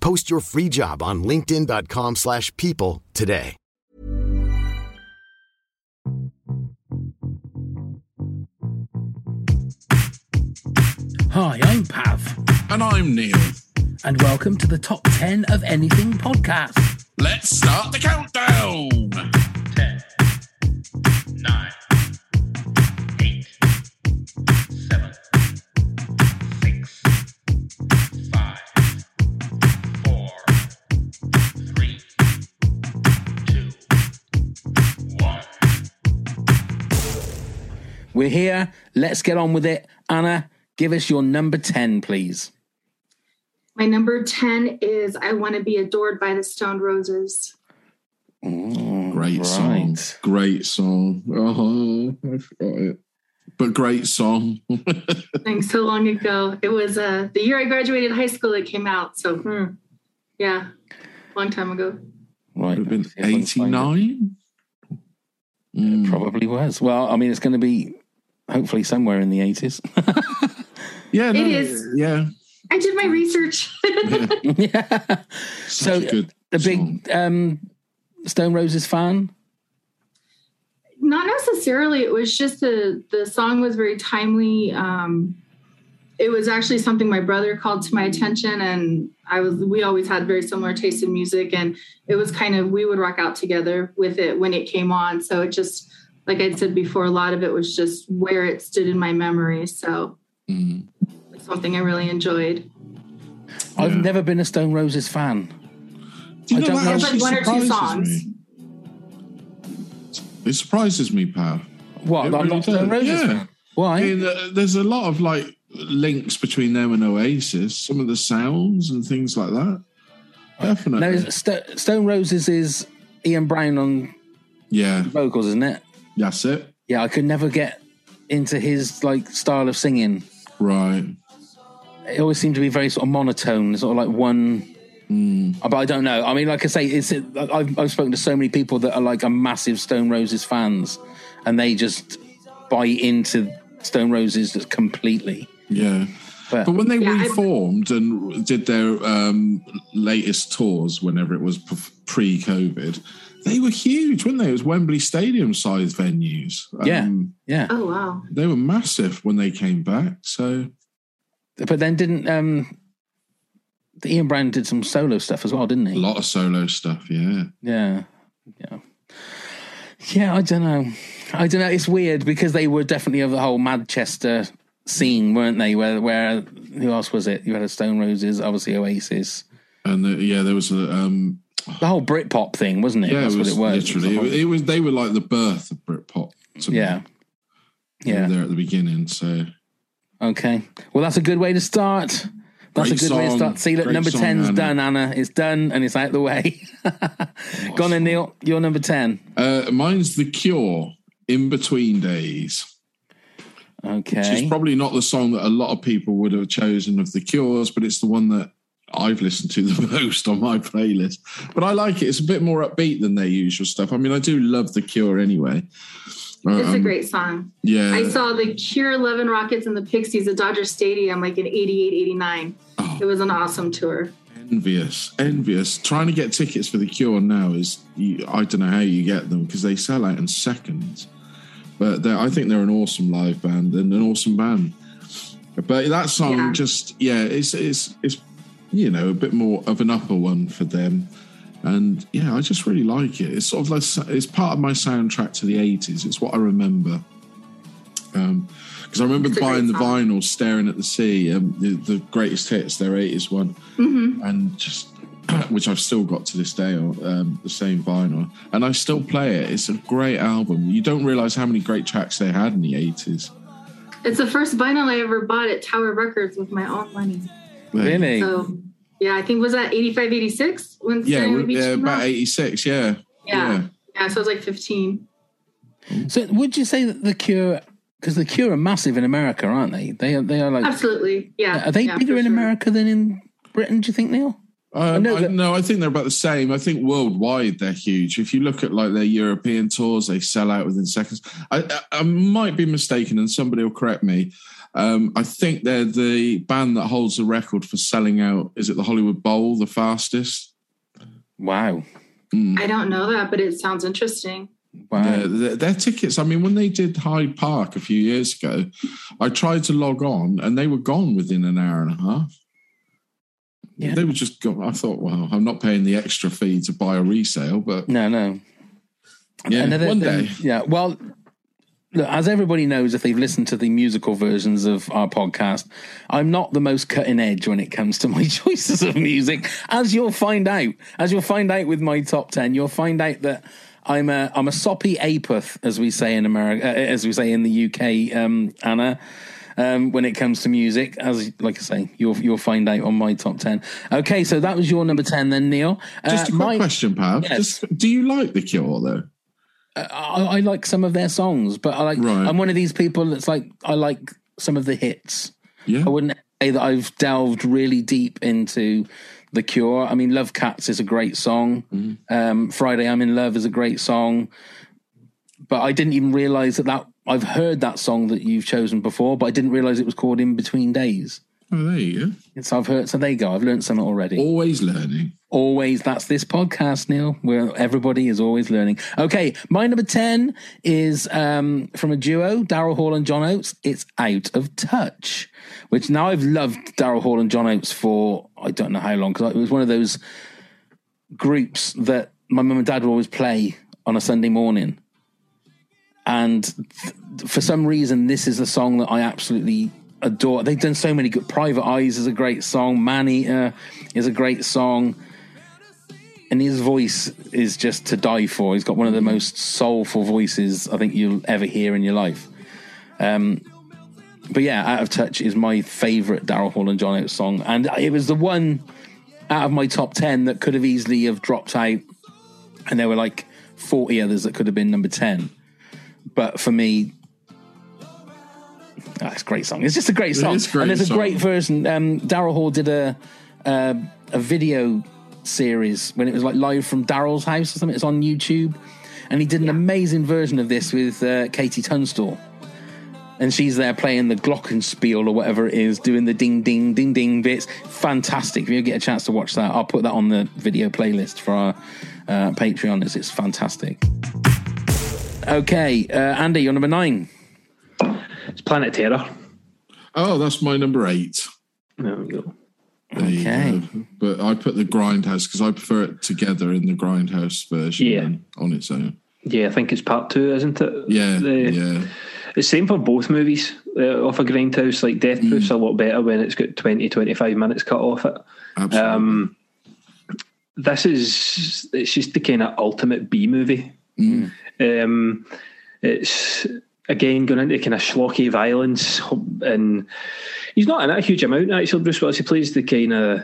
Post your free job on linkedin.com/people slash people today. Hi, I'm Pav, And I'm Neil. and welcome to the Top 10 of Anything podcast. Let's start the countdown. We're here. Let's get on with it. Anna, give us your number 10, please. My number 10 is I Want to Be Adored by the Stone Roses. Great song. Great song. Oh, I forgot it. But great song. Thanks, so long ago. It was uh, the year I graduated high school it came out. So, hmm, yeah, long time ago. Right. It Would have been let's see if I can find it. 89. It probably was. Well, I mean, it's going to be hopefully somewhere in the 80s. Yeah, no, It is. Yeah. I did my research. yeah. So, good the song. big um, Stone Roses fan? Not necessarily. It was just the the song was very timely. Um, it was actually something my brother called to my attention, and I was. We always had very similar taste in music, and it was kind of we would rock out together with it when it came on. So it just, like I said before, a lot of it was just where it stood in my memory. So Mm. it's something I really enjoyed. I've Yeah. never been a Stone Roses fan. Do you I know don't that know. There's like one or two surprises songs. me? It surprises me, Pav. What? It I'm really not a Stone does. Roses Yeah. fan. Why? I mean, uh, there's a lot of like links between them and Oasis. Some of the sounds and things like that. Definitely. no, St- Stone Roses is Ian Brown on yeah, vocals, isn't it? That's it. Yeah, I could never get into his like style of singing. Right. It always seemed to be very sort of monotone, sort of like one. Mm. But I don't know. I mean, like I say, it's I've, I've spoken to so many people that are like a massive Stone Roses fans, and they just buy into Stone Roses just completely. Yeah. But, But when they Yeah, I- reformed and did their um, latest tours, whenever it was pre COVID, they were huge, weren't they? It was Wembley Stadium sized venues. Yeah. Um, yeah, Oh wow! they were massive when they came back. So, but then didn't um, the Ian Brown did some solo stuff as well, didn't he? a lot of solo stuff, yeah. Yeah, yeah, yeah. I don't know. I don't know. It's weird because they were definitely of the whole Manchester scene, weren't they? Where, where who else was it? You had a Stone Roses, obviously Oasis, And the, yeah, there was a. Um, the whole Britpop thing, wasn't it? yeah, That's it was, what it was. literally. It was It, was, they were like the birth of Britpop to me. yeah, were yeah. there at the beginning. So, Okay. Well, that's a good way to start. That's Great a good way to start. See, look, number song, 10's Anna. done, Anna. It's done and it's out the way. Go on then, Neil. You're number 10. uh, mine's The Cure, In Between Days. Which Okay. is probably not the song that a lot of people would have chosen of the Cures, but it's the one that I've listened to the most on my playlist. But I like it. It's a bit more upbeat than their usual stuff. I mean, I do love the Cure anyway. It's a Um, great song. Yeah. I saw the Cure, Love and Rockets, and the Pixies at Dodger Stadium like in 88, 89. Oh. It was an awesome tour. envious, envious. Trying to get tickets for the Cure now is you, I don't know how you get them because they sell out in seconds. But I think they're an awesome live band and an awesome band. But that song Yeah. just yeah, it's it's it's you know a bit more of an upper one for them. And yeah, I just really like it. It's sort of like it's part of my soundtrack to the eighties. It's what I remember. Um, because I remember It's buying the vinyl, staring at the sea, um, the, the greatest hits, their eighties one, Mm-hmm. and just which I've still got to this day, um, the same vinyl, and I still play it. It's a great album. You don't realize how many great tracks they had in the eighties. It's the first vinyl I ever bought at Tower Records with my own money. Really? So yeah, I think was that 85, 86 when Yeah, Serenity well, yeah, about eighty six. Yeah, Yeah. Yeah, so I was like 15. So would you say that the Cure? Because the Cure are massive in America, aren't they? They are. They are like. Absolutely. Yeah. Are they yeah, bigger for in sure. America than in Britain? Do you think, Neil? Um, know I, that- no, I think they're about the same. I think worldwide they're huge. If you look at like their European tours, they sell out within seconds. I, I, I might be mistaken, and somebody will correct me. Um, I think they're the band that holds the record for selling out. Is it the Hollywood Bowl the fastest? Wow. I don't know that, but it sounds interesting. Wow. Their, their, their tickets. I mean, when they did Hyde Park a few years ago, I tried to log on, and they were gone within an hour and a half. Yeah. They were just gone. I thought, well, I'm not paying the extra fee to buy a resale, but No, no. yeah, Another- one day. Yeah. Well, look, as everybody knows, if they've listened to the musical versions of our podcast, I'm not the most cutting edge when it comes to my choices of music. As you'll find out, as you'll find out with my top ten, you'll find out that I'm a I'm a soppy apath, as we say in America, uh, as we say in the UK, um, Anna. Um, when it comes to music, as like I say, you'll you'll find out on my top ten. Okay, so that was your number ten, then Neil. Just a Uh, quick my- question, Pav. Yes. Just, do you like the Cure though? I, I like some of their songs, but I like. Right. I'm one of these people that's like I like some of the hits. Yeah. I wouldn't say that I've delved really deep into the Cure. I mean, Love Cats is a great song. Mm-hmm. Um, Friday I'm in Love is a great song, but I didn't even realize that that I've heard that song that you've chosen before, but I didn't realize it was called In Between Days. Oh, there you go. It's I've heard. So there you go. I've learned something already Always learning. always that's this podcast neil where everybody is always learning okay my number 10 is um from a duo daryl hall and john oates it's out of touch which now i've loved daryl hall and john oates for i don't know how long because it was one of those groups that my mum and dad would always play on a sunday morning and th- for some reason this is a song that i absolutely adore. They've done so many good. Private eyes is a great song. Man eater is a great song. And his voice is just to die for. He's got one of the most soulful voices i think you'll ever hear in your life. Um but yeah out of touch is my favorite daryl hall and john oates song. And it was the one out of my top 10 that could have easily have dropped out. And there were like 40 others that could have been number 10 but for me oh, it's a great song it's just a great song great and there's a song. great version um, daryl hall did a, a a video series when it was like live from daryl's house or something it's on youtube and he did an amazing version of this with uh, KT Tunstall and she's there playing the glockenspiel or whatever it is, doing the ding ding ding ding bits. Fantastic! If you get a chance to watch that, I'll put that on the video playlist for our uh, Patreon. It's, it's fantastic. Okay, uh, Andy, you're number nine. It's Planet Terror. Oh, that's my number eight. There we go. There you Okay. go. But I put the Grindhouse because I prefer it together in the Grindhouse version Yeah. than on its own. Yeah, I think it's part two, isn't it? Yeah, The- yeah. It's same for both movies uh, off a grindhouse. Like Death Mm. Proof's a lot better when it's got 20, 25 minutes cut off it. Absolutely. Um, this is it's just the kind of ultimate B movie. Mm. Um, it's again going into kind of schlocky violence, and he's not in a huge amount actually. Bruce Willis he plays the kind of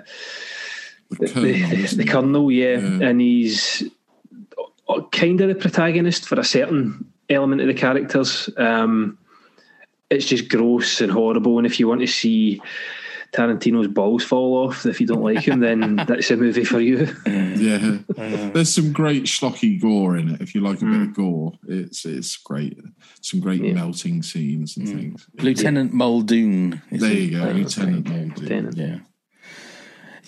the Colonel, the, the colonel, yeah, Yeah. and he's kind of the protagonist for a certain element of the characters. Um, it's just gross and horrible, and if you want to see Tarantino's balls fall off, if you don't like him, then that's a movie for you. Yeah, there's some great schlocky gore in it. If you like a bit Mm. of gore, it's it's great. Some great melting scenes and things. Lieutenant Muldoon. is There it? you go, Oh, Lieutenant okay. Muldoon. Then- Yeah.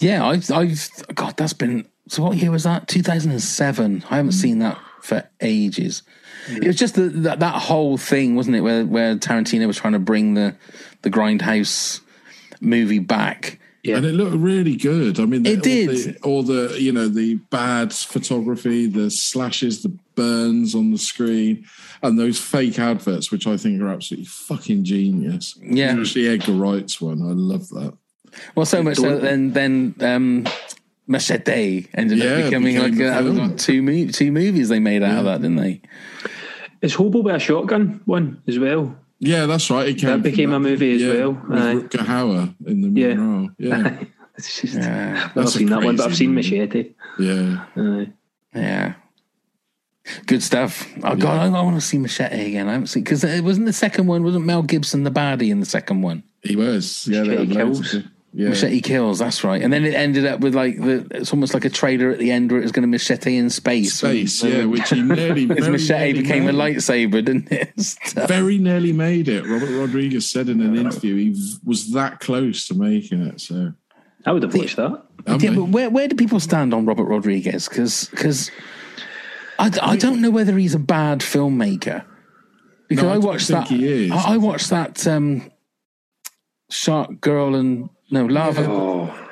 Yeah, I've, I've, God, that's been, so what year was that? 2007. I haven't seen that for ages. It was just the, that, that whole thing, wasn't it? Where, where Tarantino was trying to bring the, the Grindhouse movie back. Yeah. and it looked really good. I mean, It all did. The, all the you know the bad photography, the slashes, the burns on the screen, and those fake adverts, which I think are absolutely fucking genius. Yeah. especially Edgar Wright's one. I love that. Well, so much so that then then um, Machete ended Yeah, up becoming like a uh, two mo- two movies they made out of that, didn't they? Is Hobo with a Shotgun one as well? Yeah, that's right. It came That from became a movie as yeah, well. with Aye. Rutger Hauer in the Yeah. role. Yeah, It's just, Yeah, I've not That's a seen that one, but I've seen movie. Machete. yeah. Aye. yeah. Good stuff. Oh God, I, I want to see Machete again. I haven't seen because it wasn't the second one. Wasn't Mel Gibson the baddie in the second one? He was. Yeah, Machete they had loads kills. of- Yeah. Machete kills. That's right. And then it ended up with like the. It's almost like a trailer at the end where it was going to machete in space. Space, yeah, which he nearly His very machete nearly became a lightsaber, didn't it? Very nearly made it. Robert Rodriguez said in an interview he was that close to making it. So, I would have watched that. Yeah, but where where do people stand on Robert Rodriguez? Because because I, I don't know whether he's a bad filmmaker. Because No, I I watched think that. he is. I, I watched that um, Shark Girl and no Lava. Oh.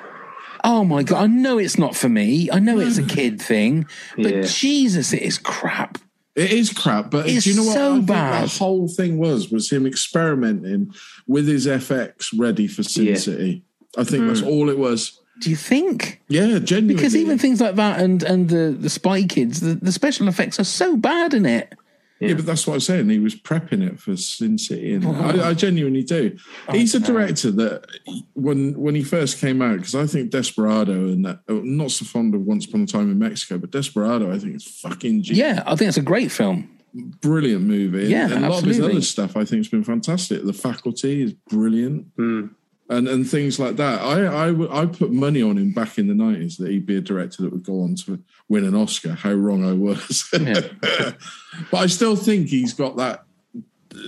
oh. my god! I know it's not for me. I know it's a kid thing, but Yeah. Jesus, it is crap. It is crap, but uh, It's do you know what? so I think bad. The whole thing was was him experimenting with his FX ready for Sin Yeah. City. I think that's mm. all it was. Do you think? Yeah, genuinely. Because even things like that and and the the Spy Kids, the, the special effects are so bad in it. Yeah. but that's what I'm saying. He was prepping it for Sin City, and oh. I, I genuinely do. Oh, He's a director that when when he first came out, because I think Desperado and that, I'm not so fond of Once Upon a Time in Mexico, but Desperado, I think it's fucking genius. Yeah, I think it's a great film. brilliant movie. Yeah, and a lot of his other stuff I think has been fantastic. The Faculty is brilliant, hmm. And and things like that. I I I put money on him back in the nineties that he'd be a director that would go on to win an Oscar. How wrong I was, but I still think he's got that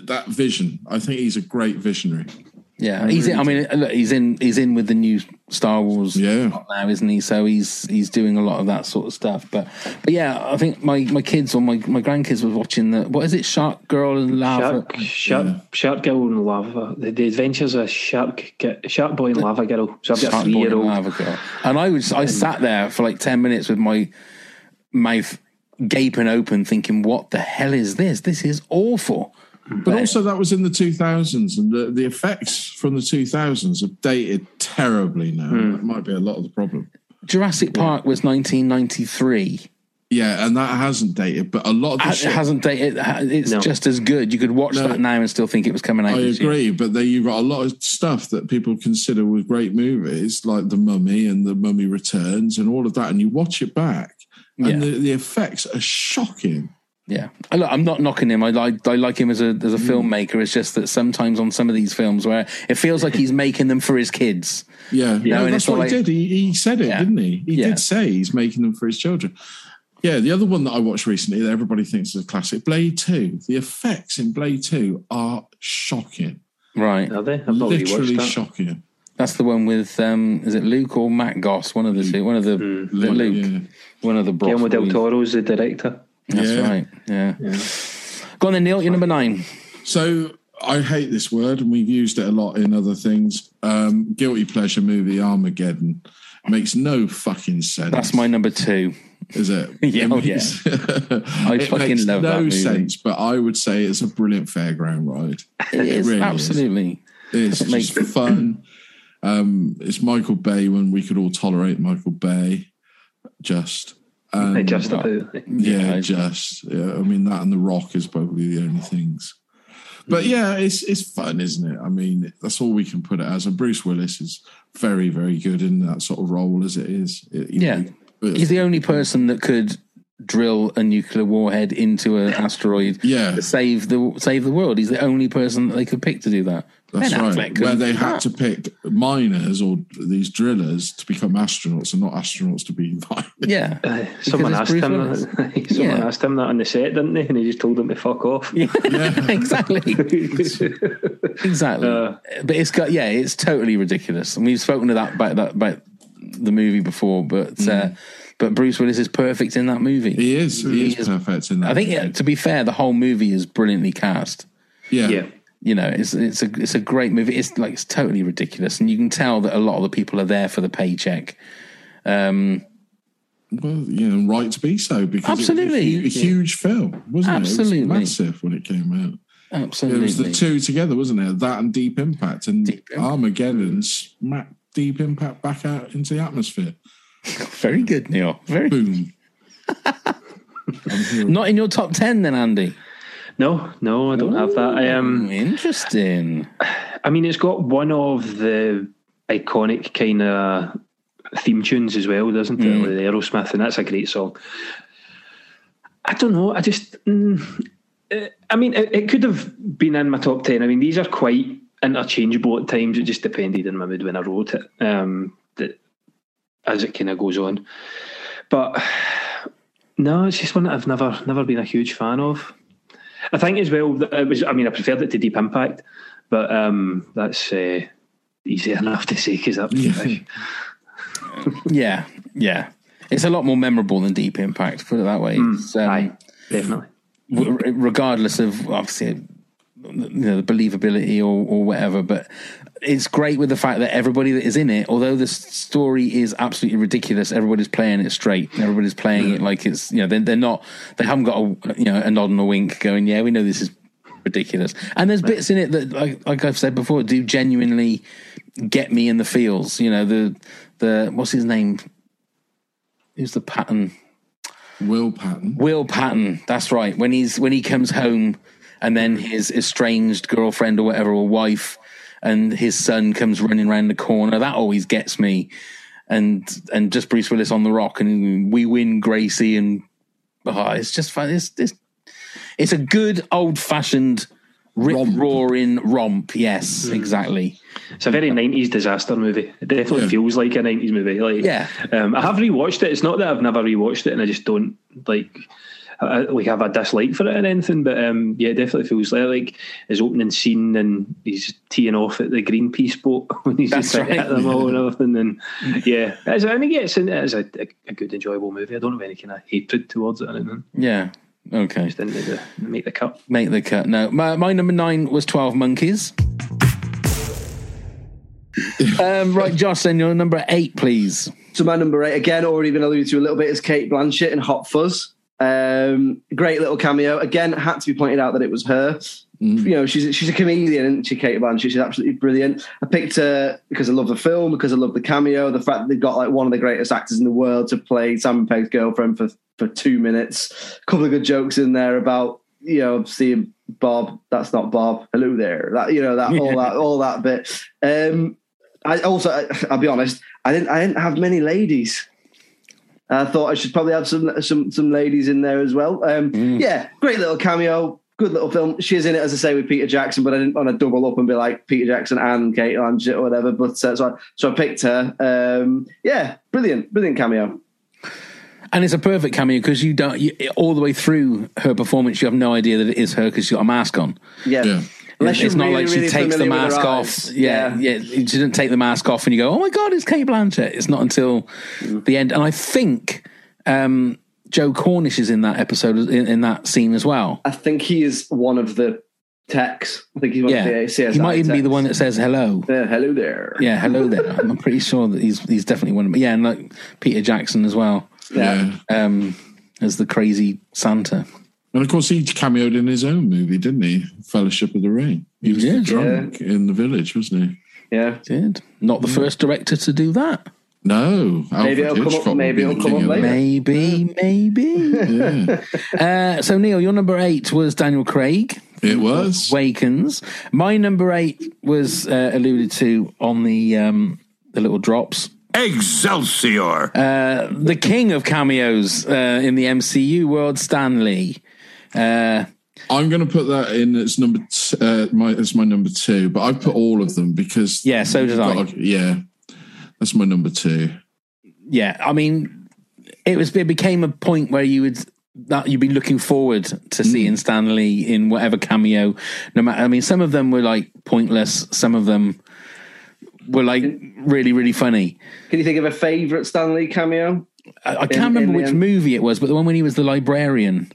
that vision. I think he's a great visionary. Yeah, he's. In, I mean, look, he's in. He's in with the new Star Wars Yeah. now, isn't he? So he's he's doing a lot of that sort of stuff. But but yeah, I think my, my kids or my, my grandkids were watching the what is it, Shark Girl and Lava. Shark, shark, shark girl and lava. The, the adventures of shark, shark boy and lava girl. So I've got a Shark three Boy year and old. Lava Girl. And I was I sat there for like ten minutes with my mouth gaping open, thinking, "What the hell is this? This is awful." But also, that was in the 2000s, and the, the effects from the 2000s have dated terribly now. Hmm. That might be a lot of the problem. Jurassic Park was 1993. Yeah, and that hasn't dated, but a lot of the It shit hasn't dated. It's No. just as good. You could watch No. that now and still think it was coming out. I this year. agree, but then you've got a lot of stuff that people consider were great movies, like The Mummy and The Mummy Returns and all of that, and you watch it back, and Yeah. the, the effects are shocking. Yeah, I look, I'm not knocking him. I like I like him as a as a filmmaker. It's just that sometimes on some of these films where it feels like he's making them for his kids. Yeah, know, no, and that's it's not what he did. He, he said it, Yeah. didn't he? He Yeah. did say he's making them for his children. Yeah, the other one that I watched recently that everybody thinks is a classic, Blade 2. The effects in Blade 2 are shocking. Right, Are they? I've not really Literally watched that. shocking. that's the one with um, is it Luke or Matt Goss? One of the two. One of the, the Luke. Yeah. One of the Broth Guillermo del boys. Toro's the director. That's Yeah. right. Yeah. Go on then, Neil. You're number nine. So I hate this word, and we've used it a lot in other things. Um, guilty pleasure movie Armageddon makes no fucking sense. That's my number two. is it? Yeah, It oh, makes- I fucking love no that movie. sense, but I would say it's a brilliant fairground ride. It is really is. absolutely. It's It makes- just fun. Um, it's Michael Bay when we could all tolerate Michael Bay. Just and, just about. yeah, I- just yeah. I mean that and The Rock is probably the only things. But mm. yeah, it's it's fun, isn't it? I mean, that's all we can put it as. And Bruce Willis is very, very good in that sort of role as it is. It- Yeah. know, He's the only person that could drill a nuclear warhead into an asteroid Yeah. to save the save the world. He's the only person that they could pick to do that. That's Ben right. Affleck Where they had that. to pick miners or these drillers to become astronauts and not astronauts to be miners. Yeah. Uh, someone asked him. That, someone Yeah. asked him that on the set, didn't they? And he just told them to fuck off. Yeah, exactly. exactly. Uh. but it's got yeah, it's totally ridiculous. And we've spoken to that about that about the movie before, but uh, but Bruce Willis is perfect in that movie. He is. He, He is, is- perfect in that. I think, yeah, to be fair, the whole movie is brilliantly cast. Yeah. Yeah. You know, it's it's a it's a great movie. It's like it's totally ridiculous, and you can tell that a lot of the people are there for the paycheck. Um, Well, you know, right to be so because Absolutely. it was a, hu- a huge film, wasn't Absolutely. it? It was massive when it came out. absolutely, It was the two together, wasn't it? That and Deep Impact and Deep Impact. Armageddon smacked Deep Impact back out into the atmosphere. very good, Neil. Very Boom. Not in your top ten, then, Andy. No, no, I don't have that. I um, Interesting. I mean, it's got one of the iconic kind of theme tunes as well, doesn't it? Mm. Like the Aerosmith, and that's a great song. I don't know. I just, mm, eh, I mean, it, it could have been in my top ten. I mean, these are quite interchangeable at times. It just depended on my mood when I wrote it. Um, that as it kind of goes on, but no, it's just one that I've never, never been a huge fan of. I think as well that it was. I mean, I preferred it to Deep Impact, but um, that's uh, easy enough to say because that Yeah. Yeah. It's a lot more memorable than Deep Impact. Put it that way. It's, um, Aye, definitely. regardless of obviously you know the believability or, or whatever but it's great with the fact that everybody that is in it although the story is absolutely ridiculous everybody's playing it straight. Everybody's playing it like it's you know they're, they're not they haven't got a you know a nod and a wink going yeah we know this is ridiculous. And there's bits in it that like, like i've said before do genuinely get me in the feels. You know the the what's his name? Who's the pattern Will Patton. Will Patton, that's right. When he's when he comes home, and then his estranged girlfriend or whatever, or wife, and his son comes running around the corner. That always gets me. And and just Bruce Willis on the rock, and we win Gracie, and oh, it's just fun. It's it's, it's a good old fashioned rip roaring romp. Yes, exactly. It's a very nineties disaster movie. It definitely Yeah. feels like a nineties movie. Like, Yeah. um, I have rewatched it. It's not that I've never rewatched it, and I just don't like. I, like have a dislike for it or anything, but um, yeah, it definitely feels like, like his opening scene and he's teeing off at the Greenpeace boat when he's That's just right. at them all and everything. And yeah, it's, I think it's, it is a, a, a good, enjoyable movie. I don't have any kind of hatred towards it or anything. Yeah. Okay. Just didn't need to make the cut. Make the cut. No, my, my number nine was Twelve Monkeys. um, right, Josh, then your number eight, please. So my number eight, again, already been alluded to a little bit, is Cate Blanchett in Hot Fuzz. Um, great little cameo. Again, had to be pointed out that it was her. You know, she's she's a comedian, isn't she, Cate Blanchett? She's absolutely brilliant. I picked her because I love the film, because I love the cameo, the fact that they've got like one of the greatest actors in the world to play Simon Pegg's girlfriend for for two minutes. A couple of good jokes in there about you know seeing Bob. That's not Bob. Hello there. That you know that all that all that bit. Um, I also, I- I'll be honest, I didn't, I didn't have many ladies. I thought I should probably have some, some, some ladies in there as well. Um, Yeah, great little cameo, good little film. She's in it, as I say, with Peter Jackson, but I didn't want to double up and be like Peter Jackson and Cate Blanchett or whatever. But uh, so, I, so I picked her. Um, yeah, brilliant, brilliant cameo. And it's a perfect cameo because you don't, you, all the way through her performance, you have no idea that it is her because she's got a mask on. Yeah. Yeah. Unless it's not really, like she really takes the familiar with her mask off. eyes. Yeah, yeah, She didn't take the mask off, and you go, "Oh my god, it's Cate Blanchett." It's not until the end, and I think um, Joe Cornish is in that episode, in, in that scene as well. I think he is one of the techs. I think he's one Yeah, of the CSI he might even be the one that says hello. Yeah, hello there. Yeah, hello there. I'm pretty sure that he's he's definitely one of them. Yeah, and like Peter Jackson as well Yeah. Yeah. um, as the crazy Santa. And of course, he cameoed in his own movie, didn't he? Fellowship of the Ring. He was the did, drunk in the village, wasn't he? Yeah. Did not the first director to do that. No. Maybe it'll Alfred come up- maybe be it'll come up later. that. Maybe, maybe. Yeah, Uh, so Neil, your number eight was Daniel Craig. it was. Wakens. My number eight was uh, alluded to on the um, the little drops. Excelsior! Uh, the king of cameos uh, in the MCU world, Stan Lee. Uh, I'm going to put that in as number t- uh, my as my number two, but I've put all of them because Yeah, so did I. Yeah, that's my number two. yeah, I mean, it was it became a point where you would that you'd be looking forward to seeing Stan Lee in whatever cameo. No matter, I mean, some of them were like pointless. Some of them were like really, really funny. Can you think of a favourite Stan Lee cameo? I, I In- can't remember in which end- movie it was, but the one when he was the librarian.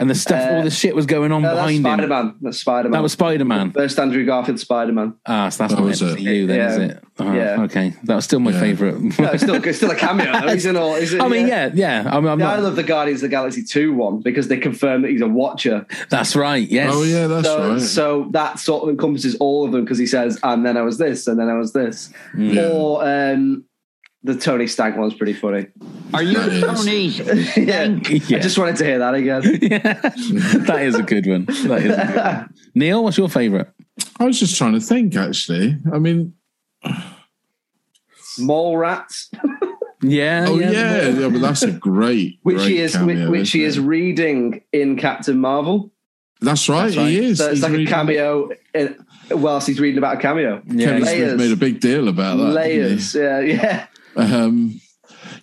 And the stuff, all the shit was going on No, that's behind Spider him. Man. That's Spider Man. That was Spider Man. First Andrew Garfield Spider Man. Ah, so that's Oh, not was it? MCU then, is Yeah. it? Oh, Yeah. Okay, that was still my Yeah. favourite. No, it's still, it's still a cameo. though. He's in all. He's in, I mean, yeah, yeah. I mean, I'm Yeah, I love the Guardians of the Galaxy 2 one because they confirm that he's a watcher. that's right. Yes. Oh yeah, that's so, right. so that sort of encompasses all of them because he says, and then I was this, and then I was this. Yeah. Or um, the Tony Stank one's pretty funny. Are you That is. Tony? yeah. Yeah. I just wanted to hear that again. that is a good one. That is a good one. Neil, what's your favourite? I was just trying to think. Actually, I mean, Mallrats, Yeah. oh yeah, yeah, but that's a great, which great he is, cameo, which he is reading in Captain Marvel. That's right. That's right. He is. So it's He's like a cameo in, whilst he's reading about a cameo. Yeah. Kevin Smith made a big deal about that. Layers, yeah, yeah. Um,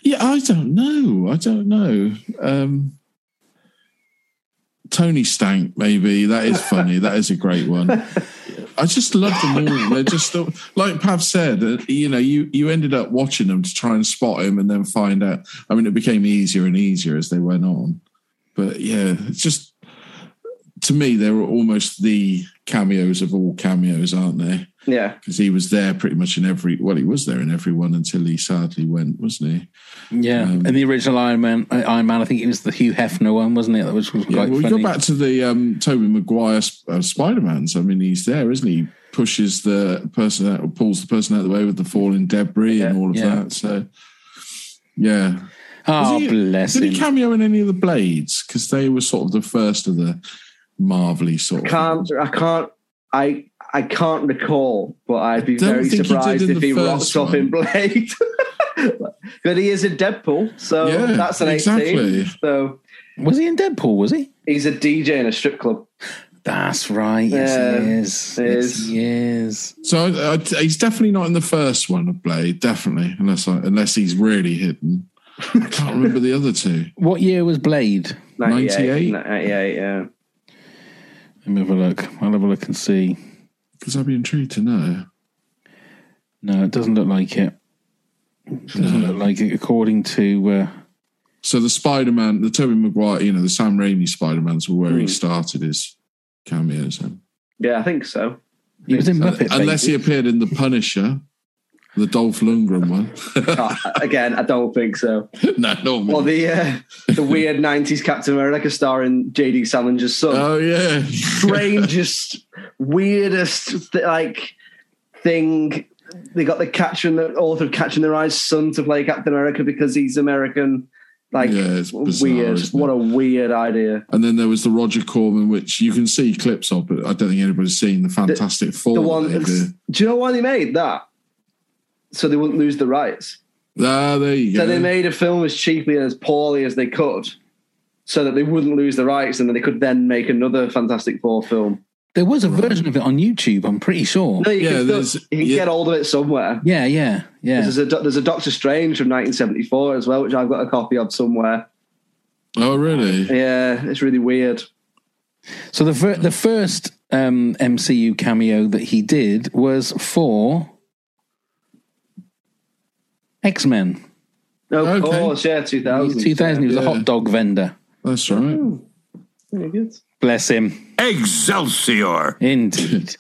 yeah, I don't know. I don't know. Um, Tony Stank, maybe that is funny. that is a great one. I just love them all. They're just like Pav said. Uh, you know, you you ended up watching them to try and spot him, and then find out. I mean, it became easier and easier as they went on. But yeah, it's just to me, they were almost the cameos of all cameos, aren't they? Yeah, because he was there pretty much in every well he was there in everyone until he sadly went wasn't he Yeah. Um, and the original Iron Man, uh, Iron Man, I think it was the Hugh Hefner one, wasn't it? That was, was yeah quite well we funny. go back to the um tobey maguire uh, spider-man's i mean he's there isn't he pushes the person out or pulls the person out of the way with the falling debris and all of yeah. that so yeah oh, Was he- bless did him. he cameo in any of the blades because they were sort of the first of the marvelly sort of can't I can't I I can't recall, but I'd be very think he surprised if he first rocks up in. Blade. but he is in Deadpool, so Yeah, that's an exactly. 18. So Was he in Deadpool? Was he? he's a DJ in a strip club. That's right. Yes, Yeah, he is. he Yes, he is. so I, I, he's definitely not in the first one of blade definitely unless I, unless he's really hidden i can't remember the other two What year was Blade? 98? 98, yeah. Let me have a look. I'll have a look and see. Because I'd be intrigued to know. No, it doesn't look like it. It doesn't look like it, according to. Uh, So the Spider Man, the Tobey Maguire, you know, the Sam Raimi Spider Mans were where Hmm. he started his cameos. In. Yeah, I think so. he was in Muppet Unless he appeared in The Punisher, the Dolph Lundgren one. Uh, again, I don't think so. no, no. Or the uh, the weird 90s Captain America starring JD Salinger's son. oh, yeah. strangest, weirdest th- like thing. They got the catcher and the author of Catching the Eyes son to play Captain America because he's American. Like Yeah, bizarre, weird. What a weird idea. And then there was the Roger Corman, which you can see clips of, but I don't think anybody's seen the Fantastic Four. The one. they that's- did. Do you know why they made that? So they wouldn't lose the rights. Ah, there you go. So they made a film as cheaply and as poorly as they could, so that they wouldn't lose the rights, and then they could then make another Fantastic Four film. There was a version of it on YouTube, I'm pretty sure. No, you Yeah, can, still, there's- you can yeah. get hold of it somewhere. Yeah, yeah, yeah. There's a there's a Doctor Strange from 1974 as well, which I've got a copy of somewhere. oh, really? Yeah, it's really weird. So the fir- the first um, MCU cameo that he did was for X Men. Of Okay. course, yeah, 2000. 2000, he was a hot dog vendor. That's right. Very good. Bless him. Excelsior! Indeed.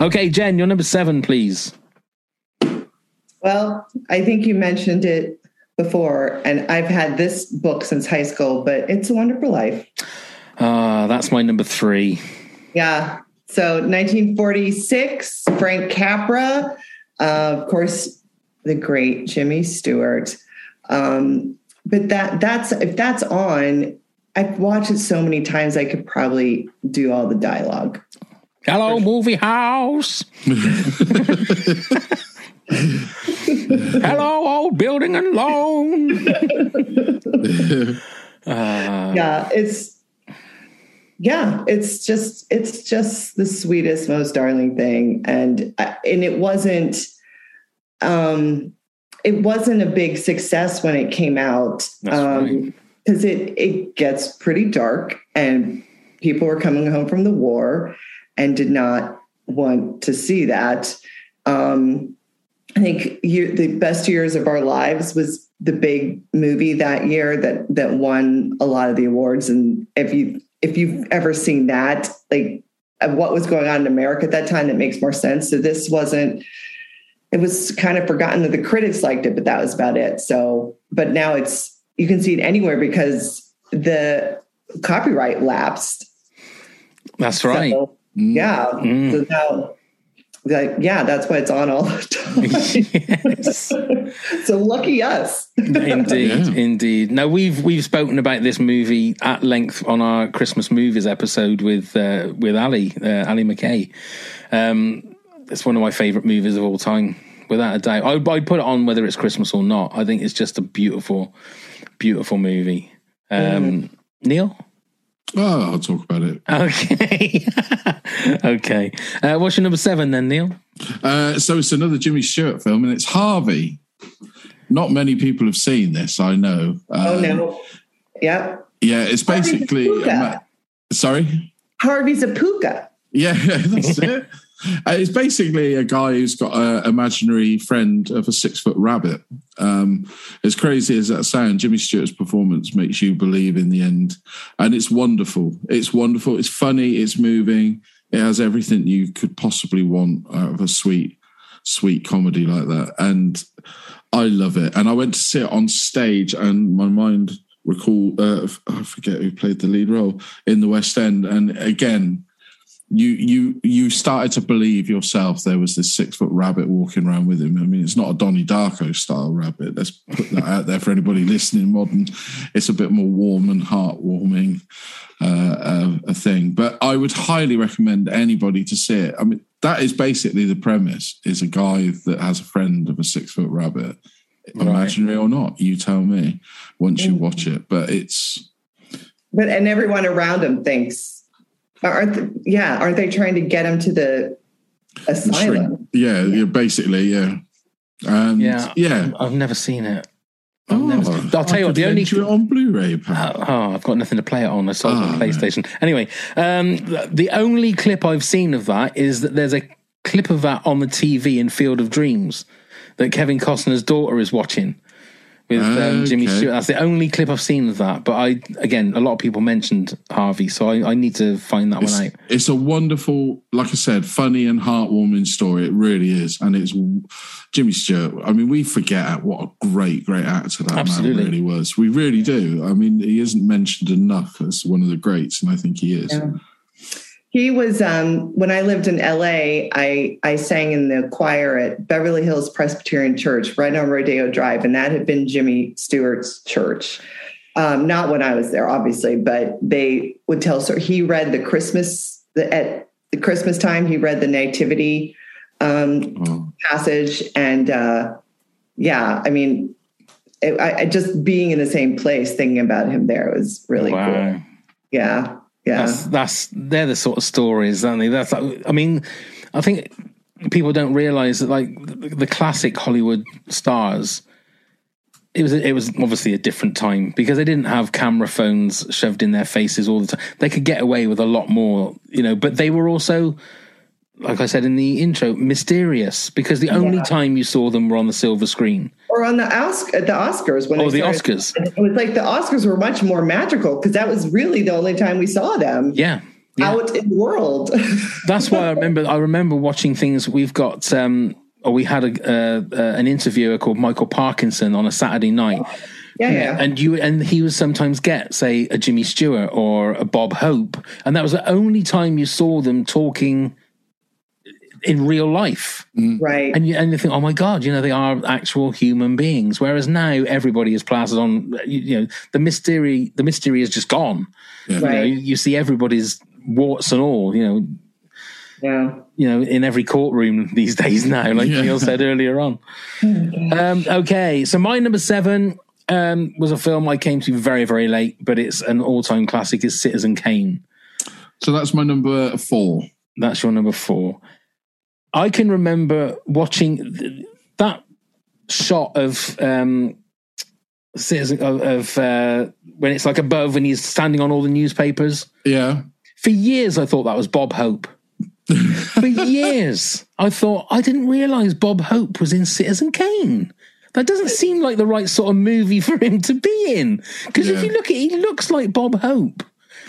okay, Jen, you're number seven, please. Well, I think you mentioned it before, and I've had this book since high school, but It's a Wonderful Life. Ah, that's my number three. Yeah. So 1946, Frank Capra, uh, of course, the great Jimmy Stewart. Um, but that that's if that's on, I've watched it so many times I could probably do all the dialogue. Hello, movie house. Hello, old building and loan. uh, yeah it's yeah it's just it's just the sweetest most darling thing and and it wasn't um it wasn't a big success when it came out That's um because it it gets pretty dark and people were coming home from the war and did not want to see that um i think the best years of our lives was the big movie that year that that won a lot of the awards. And if you if you've ever seen that, like uh, what was going on in America at that time, that makes more sense. So this wasn't. It was kind of forgotten that the critics liked it, but that was about it. So, but now it's you can see it anywhere because the copyright lapsed. That's right. So, yeah. Mm. So now, like, yeah, that's why it's on all the time. so lucky us. indeed, Yeah. indeed. Now we've we've spoken about this movie at length on our Christmas movies episode with uh, with Ali uh, Ali McKay. Um, it's one of my favourite movies of all time, without a doubt. I, I'd put it on whether it's Christmas or not. I think it's just a beautiful, beautiful movie. Um, Neil. Oh, I'll talk about it. Okay. okay. Uh, what's your number seven then, Neil? Uh, so it's another Jimmy Stewart film, and it's Harvey. Not many people have seen this, I know. Oh Um, no. Yeah. Yeah, it's Harvey's a basically. pooka. sorry? Harvey's a pooka. Yeah, that's it. Uh, it's basically a guy who's got an imaginary friend of a six foot rabbit. Um, as crazy as that sounds, Jimmy Stewart's performance makes you believe in the end. And it's wonderful. It's wonderful. It's funny. It's moving. It has everything you could possibly want out of a sweet, sweet comedy like that. And I love it. And I went to see it on stage, and my mind recall uh, I forget who played the lead role in the West End. And again, you you you started to believe yourself there was this six foot rabbit walking around with him. I mean, it's not a Donnie Darko style rabbit. Let's put that out there for anybody listening. Modern, it's a bit more warm and heartwarming uh, uh, a thing. But I would highly recommend anybody to see it. I mean, that is basically the premise: is a guy that has a friend of a six foot rabbit, imaginary or not. You tell me once you watch it. But it's But and everyone around him thinks, aren't th- yeah, aren't they trying to get him to the asylum? Yeah, yeah, basically, yeah. And Yeah. yeah. I've never seen it. I've never seen- I'll tell you what, the only it on Blu-ray. pal. Oh, I've got nothing to play it on. I saw it on Oh, the PlayStation. Anyway, um, the only clip I've seen of that is that there's a clip of that on the TV in Field of Dreams that Kevin Costner's daughter is watching with um, Jimmy Stewart. That's the only clip I've seen of that. But I, again, a lot of people mentioned Harvey, so I, I need to find that It's, one out. it's a wonderful, like I said, funny and heartwarming story. It really is, and it's Jimmy Stewart. I mean, we forget what a great, great actor that Absolutely. man really was. We really do. I mean, he isn't mentioned enough as one of the greats, and I think he is. Yeah. He was um, when I lived in LA. I I sang in the choir at Beverly Hills Presbyterian Church, right on Rodeo Drive, and that had been Jimmy Stewart's church. Um, not when I was there, obviously, but they would tell. So he read the Christmas the, at the Christmas time. He read the Nativity um, Oh, passage, and uh, yeah, I mean, it, I, I just being in the same place, thinking about him there was really wow. cool. Yeah, yeah. That's that's they're the sort of stories, aren't they? That's like, I mean, I think people don't realize that like the, the classic Hollywood stars. It was it was obviously a different time because they didn't have camera phones shoved in their faces all the time. They could get away with a lot more, you know. But they were also, like I said in the intro, mysterious because the only time you saw them were on the silver screen. Or on the Oscar, the Oscars when Oh, the started- Oscars. It was like the Oscars were much more magical because that was really the only time we saw them Yeah, yeah. out in the world. That's why I remember. I remember watching things. We've got, um, or we had a, uh, uh, an interviewer called Michael Parkinson on a Saturday night, yeah, yeah. and you and he would sometimes get, say, a Jimmy Stewart or a Bob Hope, and that was the only time you saw them talking in real life. right. And you, and you think, oh my god, you know, they are actual human beings. Whereas now everybody is plastered on, you, you know, the mystery. The mystery is just gone. yeah. You, know, you, you see everybody's warts and all. You know, yeah. you know, in every courtroom these days now, like Yeah. Neil said earlier on. Um, okay, so my number seven um, was a film I came to very, very late, but it's an all-time classic. Is Citizen Kane. So that's my number four. That's your number four. I can remember watching th- that shot of um, Citizen of, of uh, when it's like above and he's standing on all the newspapers. Yeah. For years, I thought that was Bob Hope. For years, I thought I didn't realize Bob Hope was in Citizen Kane. That doesn't seem like the right sort of movie for him to be in. Because if you look at, he looks like Bob Hope.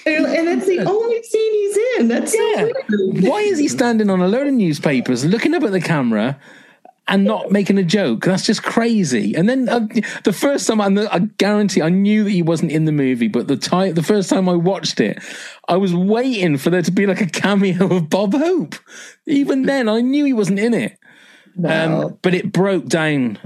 And, that's the only scene he's in. That's so Yeah. weird. Why is he standing on a load of newspapers, looking up at the camera, and not making a joke? That's just crazy. And then uh, the first time, I, I guarantee, I knew that he wasn't in the movie, but the time, the first time I watched it, I was waiting for there to be like a cameo of Bob Hope. Even then, I knew he wasn't in it. Um, but it broke down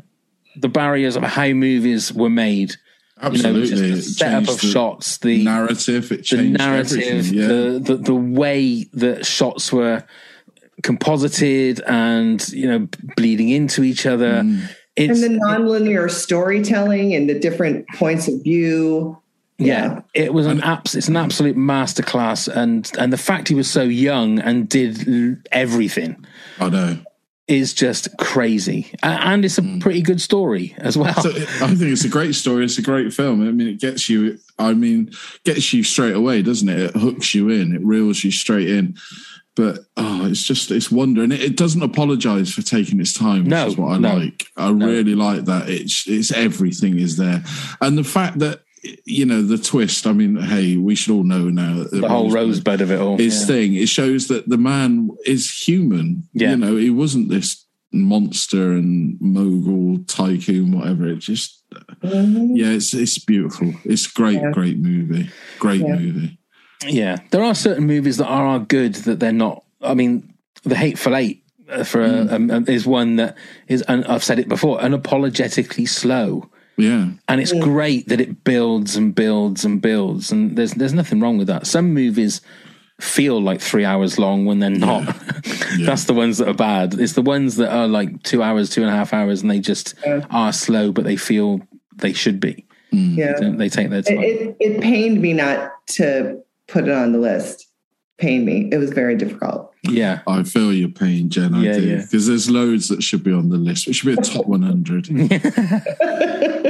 the barriers of how movies were made. Absolutely. You know, It just the setup of the shots, the narrative, it the narrative. Yeah. the, the the way that shots were composited and you know bleeding into each other. Mm. It's and the nonlinear storytelling and the different points of view. yeah, it was an abs- it's an absolute masterclass, and and the fact he was so young and did l- everything I know. Is just crazy, and it's a hmm. pretty good story as well. So I think it's a great story. It's a great film. I mean, it gets you. I mean, gets you straight away, doesn't it? It hooks you in. It reels you straight in. But oh, it's just it's wonder, and it, it doesn't apologise for taking its time. Which No, is what I no, like. I really like that. It's it's everything is there, and the fact that you know the twist. I mean, hey, we should all know now that the whole rosebud of it all. his yeah. thing. It shows that the man is human. Yeah. You know, he wasn't this monster and mogul tycoon, whatever. It just, yeah, it's it's beautiful. It's great, Yeah. great movie. Great Yeah. movie. Yeah, there are certain movies that are, are good that they're not. I mean, The Hateful Eight uh, for Mm. um, um, is one that is, and I've said it before, unapologetically slow, Yeah. and it's great that it builds and builds and builds, and there's there's nothing wrong with that. Some movies feel like three hours long when they're not. That's the ones that are bad. It's the ones that are like two hours, two and a half hours, and they just are slow, but they feel they should be. Mm. Yeah. They, they take their It, time. it, it pained me not to put it on the list. Pained me. It was very difficult. yeah. I feel your pain, Jen. I Yeah, do. yeah. Because there's loads that should be on the list. It should be a top 100.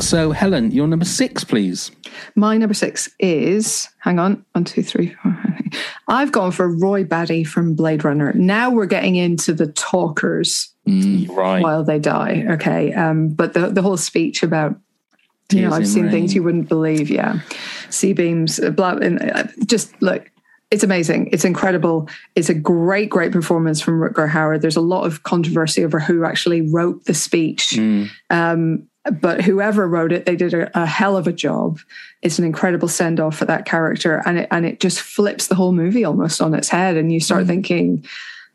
So, Helen, your number six, please. My number six is hang on, one, two, three, four. I've gone for Roy Batty from Blade Runner. Now we're getting into the talkers Right. while they die. Okay, um, but the the whole speech about you know I've seen things you wouldn't believe. Yeah, C-beams, uh, blah, and uh, just look. It's amazing. It's incredible. It's a great, great performance from Rutger Hauer. There's a lot of controversy over who actually wrote the speech. Um, but whoever wrote it, they did a, a hell of a job. It's an incredible send off for that character, and it and it just flips the whole movie almost on its head. And you start thinking,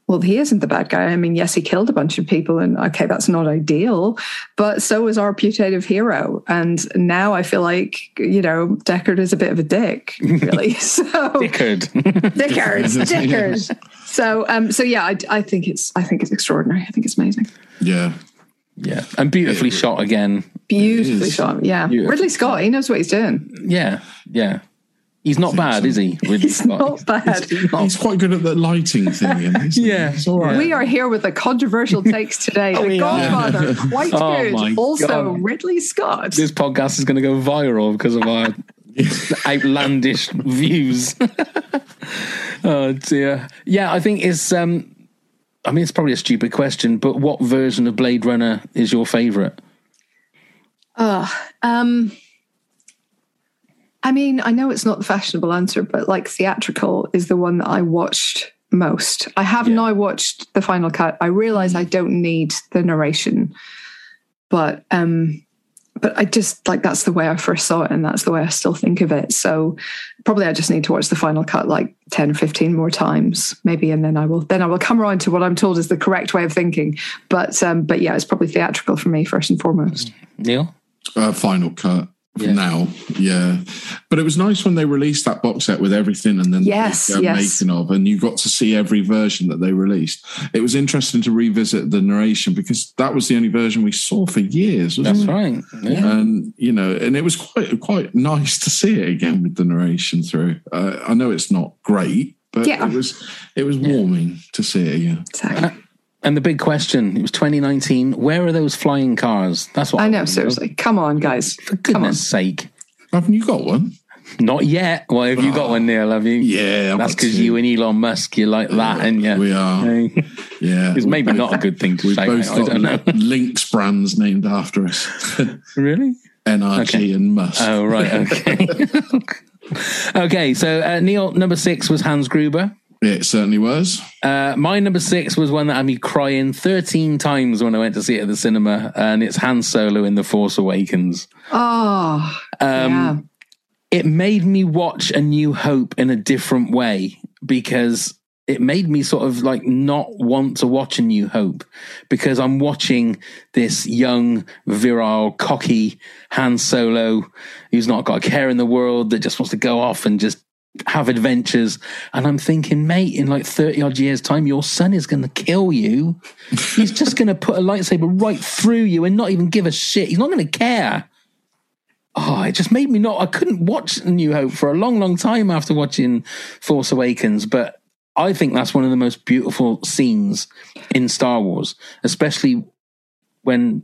well, he isn't the bad guy. I mean, yes, he killed a bunch of people, and okay, that's not ideal, but so is our putative hero. And now I feel like you know Deckard is a bit of a dick, really. so Dickard. Dickard, Dickard. So, um, so yeah, I, I think it's I think it's extraordinary. I think it's amazing. Yeah. yeah. And beautifully shot again. Beautifully shot. Yeah, Beautiful. Ridley Scott. He knows what he's doing. Yeah. Yeah. He's not bad, is he? Ridley He's Scott? not bad. He's quite good at the lighting thing. isn't he? Yeah. It's all right. We are here with the controversial takes today. The we are. Godfather, quite Oh good. Also, God. Ridley Scott. This podcast is going to go viral because of our outlandish views. oh dear. Yeah, I think it's. um I mean, it's probably a stupid question, but what version of Blade Runner is your favorite? Ugh, um, I mean, I know it's not the fashionable answer, but like theatrical is the one that I watched most. I have now watched the final cut. I realize I don't need the narration, but um, but I just like that's the way I first saw it, and that's the way I still think of it. So probably I just need to watch the final cut like 10 or 15 more times, maybe, and then I will then I will come around to what I'm told is the correct way of thinking. But um, but yeah, it's probably theatrical for me first and foremost. Neil? uh, final cut Yeah. now. Yeah, but it was nice when they released that box set with everything, and then Yes, the yes. making of, and you got to see every version that they released. It was interesting to revisit the narration because that was the only version we saw for years. Wasn't? That's it? right. Yeah. And you know, and it was quite quite nice to see it again with the narration through. Uh, I know it's not great, but Yeah. it was it was warming to see it again. Exactly. And the big question, it was 2019. Where are those flying cars? That's what I know, wanna seriously. Come on, guys. For Come on. goodness sake. Haven't you got one? Not yet. Why have you got one, Neil? Have you? Yeah, I've that's because two. you and Elon Musk, you're like that, and yeah, We are. Yeah. It's maybe We've not a good thing to We've say. both mate. I don't know. got Lynx brands named after us. really? NRG Okay. and Musk. Oh right, okay. okay, so uh, Neil number six was Hans Gruber. It certainly was. Uh, my number six was one that had me crying 13 times when I went to see it at the cinema, and it's Han Solo in The Force Awakens. Oh, Um, yeah. It made me watch A New Hope in a different way because it made me sort of like not want to watch A New Hope because I'm watching this young, virile, cocky Han Solo who's not got a care in the world that just wants to go off and just have adventures. And I'm thinking, mate, in like 30 odd years' time, your son is going to kill you. He's just going to put a lightsaber right through you and not even give a shit. He's not going to care. Oh, it just made me not. I couldn't watch New Hope for a long, long time after watching Force Awakens. But I think that's one of the most beautiful scenes in Star Wars, especially when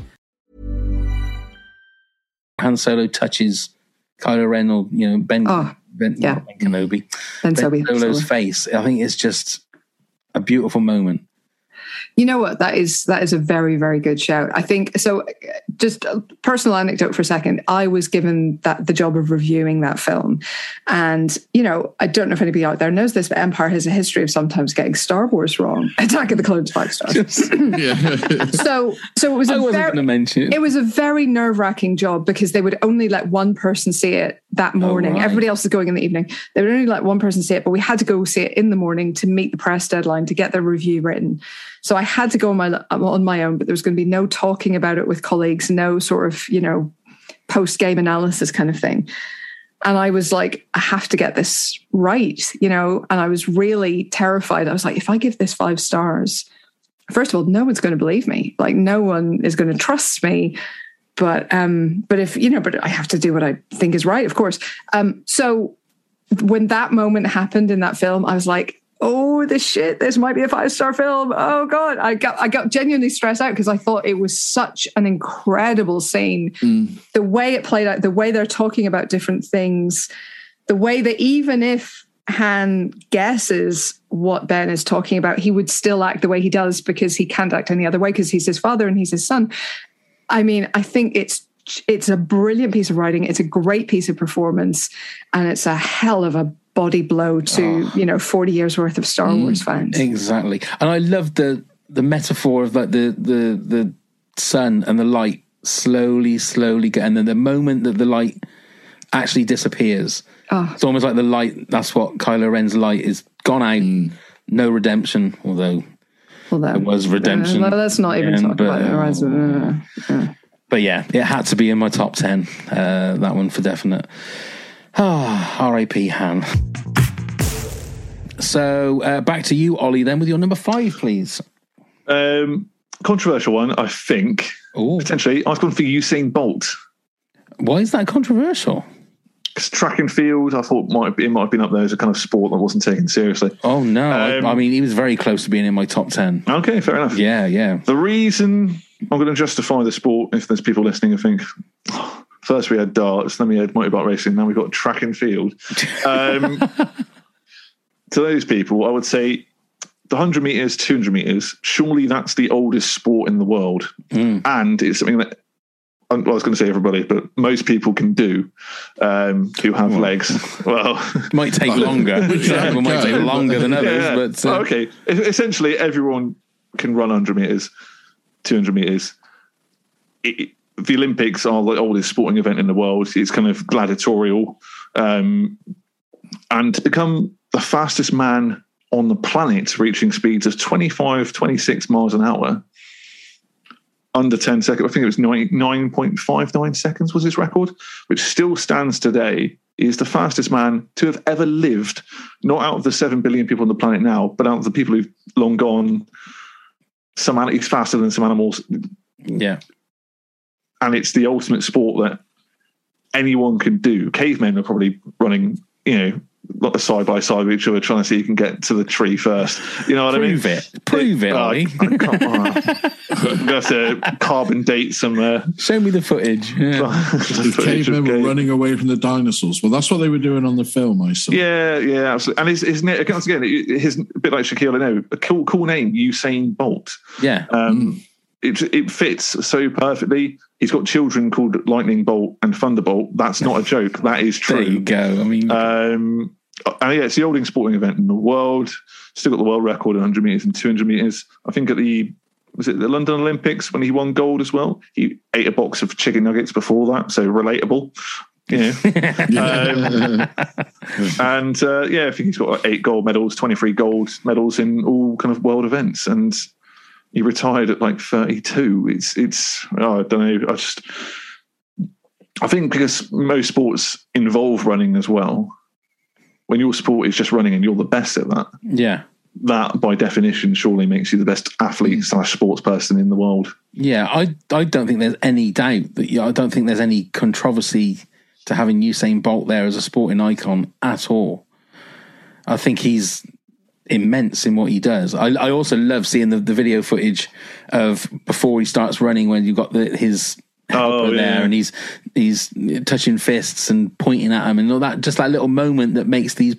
Han Solo touches Kylo Ren or you know Ben, Oh, ben, yeah. ben Kenobi, Ben Solo, Solo's sorry. face. I think it's just a beautiful moment. You know what? That is that is a very very good shout. I think so. Just a personal anecdote for a second. I was given that the job of reviewing that film, and you know I don't know if anybody out there knows this, but Empire has a history of sometimes getting Star Wars wrong. Attack of the Clones five stars. so so it was. I a wasn't going to mention it. it was a very nerve wracking job because they would only let one person see it that oh, morning. right. Everybody else is going in the evening. They would only let one person see it, but we had to go see it in the morning to meet the press deadline to get the review written. So I had to go on my on my own, but there was going to be no talking about it with colleagues, no sort of you know post game analysis kind of thing. And I was like, I have to get this right, you know. And I was really terrified. I was like, if I give this five stars, first of all, no one's going to believe me. Like, no one is going to trust me. But um, but if you know, but I have to do what I think is right, of course. Um, so when that moment happened in that film, I was like, oh, this shit, this might be a five star film. Oh god, I got I got genuinely stressed out because I thought it was such an incredible scene. Mm. The way it played out, the way they're talking about different things, the way that even if Han guesses what Ben is talking about, he would still act the way he does because he can't act any other way because he's his father and he's his son. I mean, I think it's it's a brilliant piece of writing. It's a great piece of performance, and it's a hell of a body blow to you know forty years worth of Star Wars fans. Exactly, and I love the the metaphor of like the the the sun and the light slowly, slowly get, and then the moment that the light actually disappears, Oh. it's almost like the light. That's what Kylo Ren's light is gone out. No redemption, although Although, there was redemption. Uh, well, let's not even Yeah, talk but, about the uh, Horizon. Uh, uh. But yeah, it had to be in my top 10. Uh, that one for definite. Ah, R.I.P. Han. So uh, back to you, Ollie, then with your number five, please. Um, controversial one, I think. Potentially, I've gone for Usain Bolt. Why is that controversial? Because track and field, I thought might be, it might have been up there as a kind of sport that wasn't taken seriously. Oh no! I- Um, I, mean, he was very close to being in my top ten. Okay, fair enough. Yeah, yeah. The reason I'm going to justify the sport, if there's people listening who think, "Oh, first we had darts, then we had motorbike racing, now we've got track and field. Um, to those people, I would say the 100 meters, 200 meters, surely that's the oldest sport in the world. And it's something that well, I was going to say everybody, but most people can do um, who have legs. Well, might take longer. People might take longer than others, but uh, Oh, okay. Essentially, everyone can run 100 meters, 200 meters. It- the Olympics are the oldest sporting event in the world. It's kind of gladiatorial, um, and to become the fastest man on the planet, reaching speeds of 25, 26 miles an hour. Under 10 seconds, I think it was 9, 9.59 seconds was his record, which still stands today. Is the fastest man to have ever lived, not out of the 7 billion people on the planet now, but out of the people who've long gone. Some an- he's faster than some animals, yeah. And it's the ultimate sport that anyone can do. Cavemen are probably running, you know, not side by side with each other, trying to see who can get to the tree first. You know what Prove I mean? Prove it. Prove it, Uh, I can't- uh, I'm going to carbon date some. Uh, Show me the footage. Yeah. The cavemen were running away from the dinosaurs. Well, that's what they were doing on the film I saw. Yeah, yeah, absolutely. And his, his name, once again, his a bit like Shaquille O'Neal, a cool, cool name, Usain Bolt. Yeah. Um, it, it fits so perfectly. He's got children called Lightning Bolt and Thunderbolt. That's not a joke. That is true. There you go. I mean, um, and yeah, it's the oldest sporting event in the world. Still got the world record in 100 meters and 200 meters. I think at the was it the London Olympics when he won gold as well. He ate a box of chicken nuggets before that, so relatable. Yeah. um, and uh, yeah, I think he's got like eight gold medals, 23 gold medals in all kind of world events. And he retired at like 32. It's, it's, oh, I don't know. I just, I think because most sports involve running as well. When your sport is just running and you're the best at that, yeah. that by definition surely makes you the best athlete slash sports person in the world. Yeah, I I don't think there's any doubt that yeah, I don't think there's any controversy to having Usain Bolt there as a sporting icon at all. I think he's immense in what he does. I, I also love seeing the, the video footage of before he starts running when you've got the, his oh, helper Oh, there and he's he's touching fists and pointing at him and all that just that little moment that makes these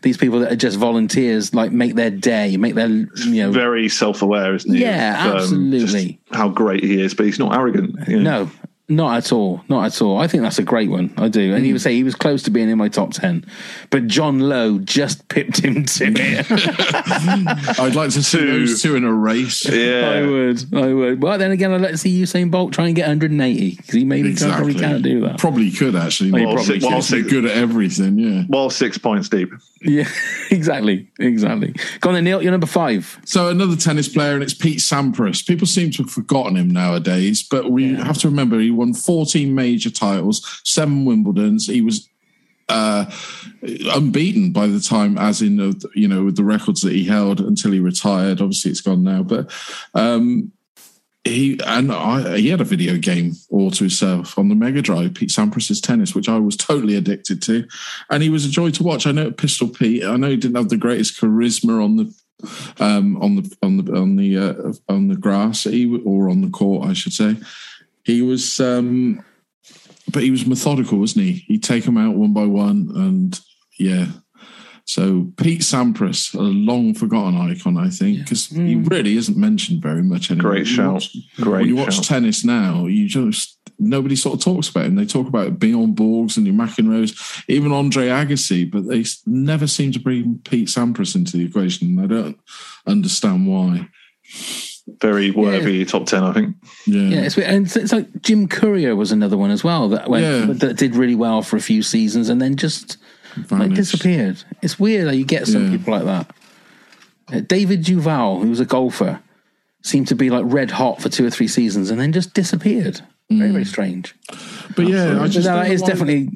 these people that are just volunteers like make their day make their you know Very self aware, isn't he? Yeah, Of, um, absolutely. just how great he is, but he's not arrogant. you know? No, not at all. Not at all. I think that's a great one. I do. And he hmm. would say he was close to being in my top 10, but John Lowe just pipped him to it. I'd like to see those two in a race. Yeah, I would. I would. Well, then again, I'd like to see Usain Bolt try and get 180 because he maybe can't, probably can't do that. Probably could actually. He While probably six- could. while six- good at everything. Yeah. While six points deep. Yeah, exactly. Exactly. Go on then, Neil. You're number five. So another tennis player, and it's Pete Sampras. People seem to have forgotten him nowadays, but we have to remember he won 14 major titles, seven Wimbledons. He was uh, unbeaten by the time, as in you know with the records that he held until he retired. Obviously, it's gone now, but um, he and I, he had a video game all to himself on the Mega Drive, Pete Sampras's tennis, which I was totally addicted to, and he was a joy to watch. I know Pistol Pete. I know he didn't have the greatest charisma on the um, on the on the on the uh, on the grass, or on the court, I should say. He was, um, but he was methodical, wasn't he? He'd take them out one by one, and yeah. So Pete Sampras, a long forgotten icon, I think, because he really isn't mentioned very much anymore. Great When you shout. watch- Great when you watch shout. tennis now, you just nobody sort of talks about him. They talk about Bjorn Borgs and your McEnroes, even Andre Agassi, but they never seem to bring Pete Sampras into the equation. and I don't understand why. Very worthy top ten. I think. Yeah, it's, and it's, it's like Jim Courier was another one as well that went, Yeah. that did really well for a few seasons and then just like disappeared. It's weird that you get some Yeah. people like that. Uh, David Duval, who was a golfer, seemed to be like red hot for two or three seasons and then just disappeared. Very very strange. But yeah, I just that don't know is why- definitely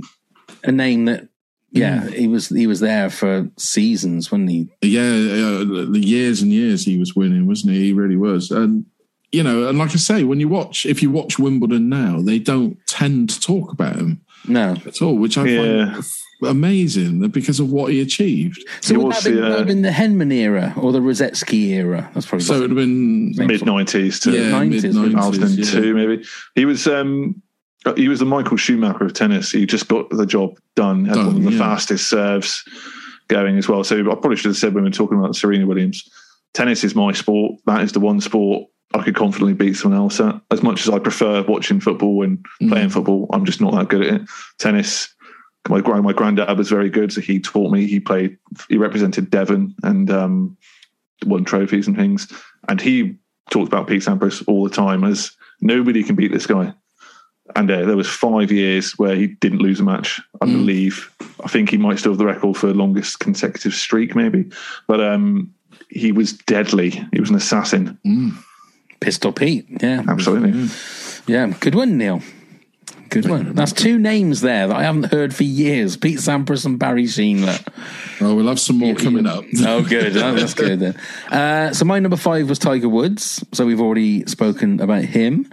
a name that. Yeah, he was he was there for seasons, wasn't he? Yeah, uh, the years and years he was winning, wasn't he? He really was. And you know, and like I say, when you watch, if you watch Wimbledon now, they don't tend to talk about him no at all, which I Yeah. find amazing because of what he achieved. So would that, have been, would that have been the Henman era or the Rusedski era? That's probably So it would have been mid nineties to Yeah, 90s, mid two thousand and nineties. two, maybe. He was um he was the Michael Schumacher of tennis. He just got the job done. Had Done, one of the yeah. fastest serves going as well. So I probably should have said when we were talking about Serena Williams, tennis is my sport. That is the one sport I could confidently beat someone else at. As much as I prefer watching football and Mm. playing football, I'm just not that good at it. Tennis. My grand my granddad was very good, so he taught me. He played. He represented Devon and um, won trophies and things. And he talked about Pete Sampras all the time as nobody can beat this guy. And uh, there was five years where he didn't lose a match. I believe. I think he might still have the record for longest consecutive streak, maybe. But um, he was deadly. He was an assassin. Pistol Pete. Yeah, absolutely. Yeah, good one, Neil. Good one. That's two names there that I haven't heard for years: Pete Sampras and Barry Sheene. Oh, we'll have some more coming up. oh, good. Oh, that's good then. Uh, so my number five was Tiger Woods. So we've already spoken about him.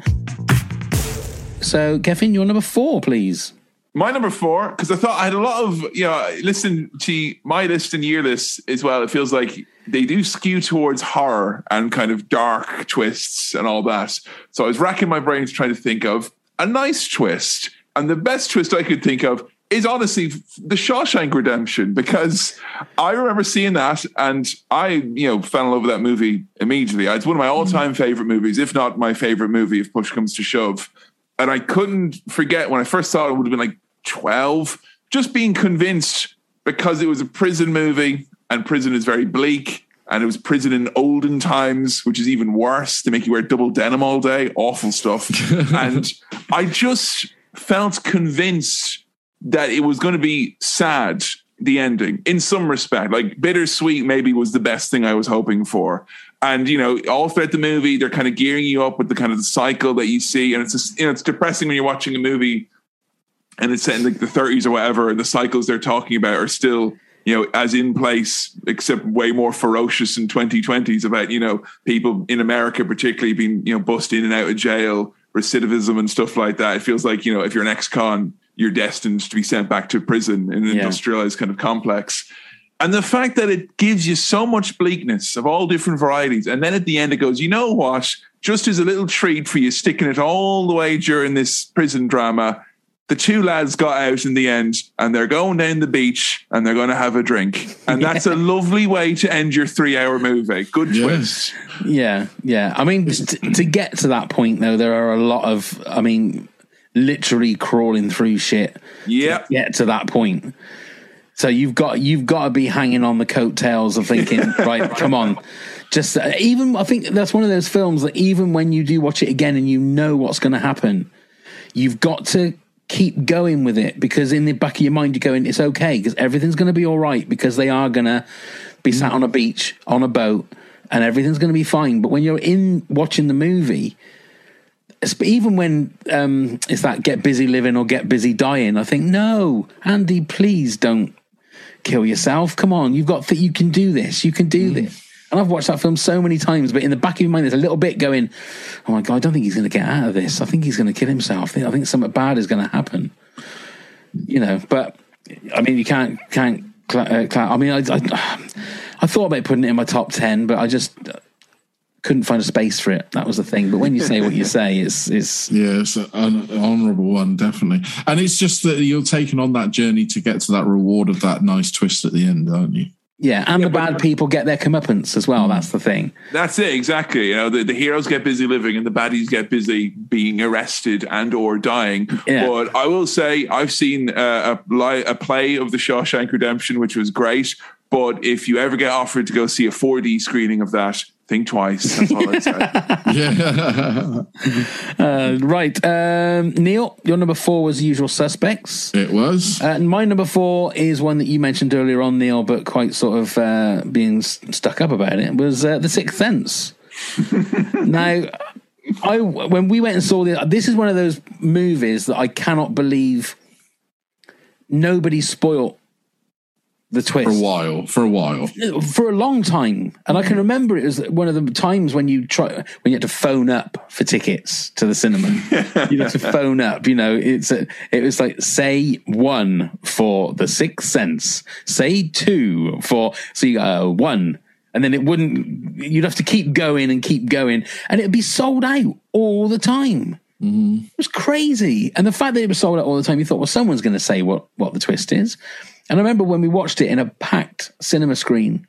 So, Kevin, your number four, please. My number four, because I thought I had a lot of, you know, listen to my list and your list as well. It feels like they do skew towards horror and kind of dark twists and all that. So I was racking my brains trying to think of a nice twist. And the best twist I could think of is honestly the Shawshank Redemption, because I remember seeing that and I, you know, fell in love with that movie immediately. It's one of my all time mm. favorite movies, if not my favorite movie, if push comes to shove. And I couldn't forget when I first saw it, it would have been like 12, just being convinced because it was a prison movie and prison is very bleak. And it was prison in olden times, which is even worse. They make you wear double denim all day, awful stuff. and I just felt convinced that it was going to be sad, the ending, in some respect. Like bittersweet, maybe was the best thing I was hoping for. And you know, all throughout the movie, they're kind of gearing you up with the kind of the cycle that you see, and it's just, you know, it's depressing when you're watching a movie and it's set in like the 30s or whatever, and the cycles they're talking about are still, you know, as in place, except way more ferocious in 2020s about, you know, people in America particularly being, you know, bussed in and out of jail, recidivism and stuff like that. It feels like, you know, if you're an ex-con, you're destined to be sent back to prison in an Yeah. industrialized kind of complex. And the fact that it gives you so much bleakness of all different varieties. And then at the end, it goes, you know what? Just as a little treat for you, sticking it all the way during this prison drama, the two lads got out in the end and they're going down the beach and they're going to have a drink. And that's a lovely way to end your three hour movie. Good twist. Yeah, yeah. I mean, t- to get to that point, though, there are a lot of, I mean, literally crawling through shit. Yeah. To get to that point. So you've got you've got to be hanging on the coattails of thinking, right, come on. Just uh, even I think that's one of those films that even when you do watch it again and you know what's going to happen, you've got to keep going with it because in the back of your mind you're going, it's okay because everything's going to be all right because they are going to be sat on a beach on a boat and everything's going to be fine. But when you're in watching the movie, even when um, it's that get busy living or get busy dying, I think, no, Andy, please don't kill yourself. Come on, you've got, you can do this. You can do this. And I've watched that film so many times, but in the back of your mind, there's a little bit going, oh my God, I don't think he's going to get out of this. I think he's going to kill himself. I think something bad is going to happen. You know, but I mean, you can't, can't, uh, I mean, I, I, I thought about putting it in my top 10, but I just couldn't find a space for it. That was the thing. But when you say what you say, it's, it's, Yeah, it's an honourable one, definitely. And it's just that you're taking on that journey to get to that reward of that nice twist at the end, aren't you? yeah. And the bad people get their comeuppance as well. That's the thing. That's it, exactly. You know, the, the heroes get busy living and the baddies get busy being arrested and or dying. Yeah. But I will say I've seen uh, a, a play of The Shawshank Redemption, which was great. But if you ever get offered to go see a 4D screening of that, think twice. That's all I'd say. yeah. Uh, right, um, Neil, your number four was Usual Suspects. It was. Uh, and my number four is one that you mentioned earlier on, Neil, but quite sort of uh, being s- stuck up about it. Was uh, The Sixth Sense. now, I when we went and saw the, this is one of those movies that I cannot believe nobody spoilt the twist For a while. For a while. for a long time, and I can remember it was one of the times when you try when you had to phone up for tickets to the cinema. you had to phone up. You know, it's a, it was like say one for the Sixth Sense, say two for so you uh, one, and then it wouldn't. You'd have to keep going and keep going, and it'd be sold out all the time. It was crazy. And the fact that it was sold out all the time, you thought, well, someone's going to say what, what the twist is. And I remember when we watched it in a packed cinema screen,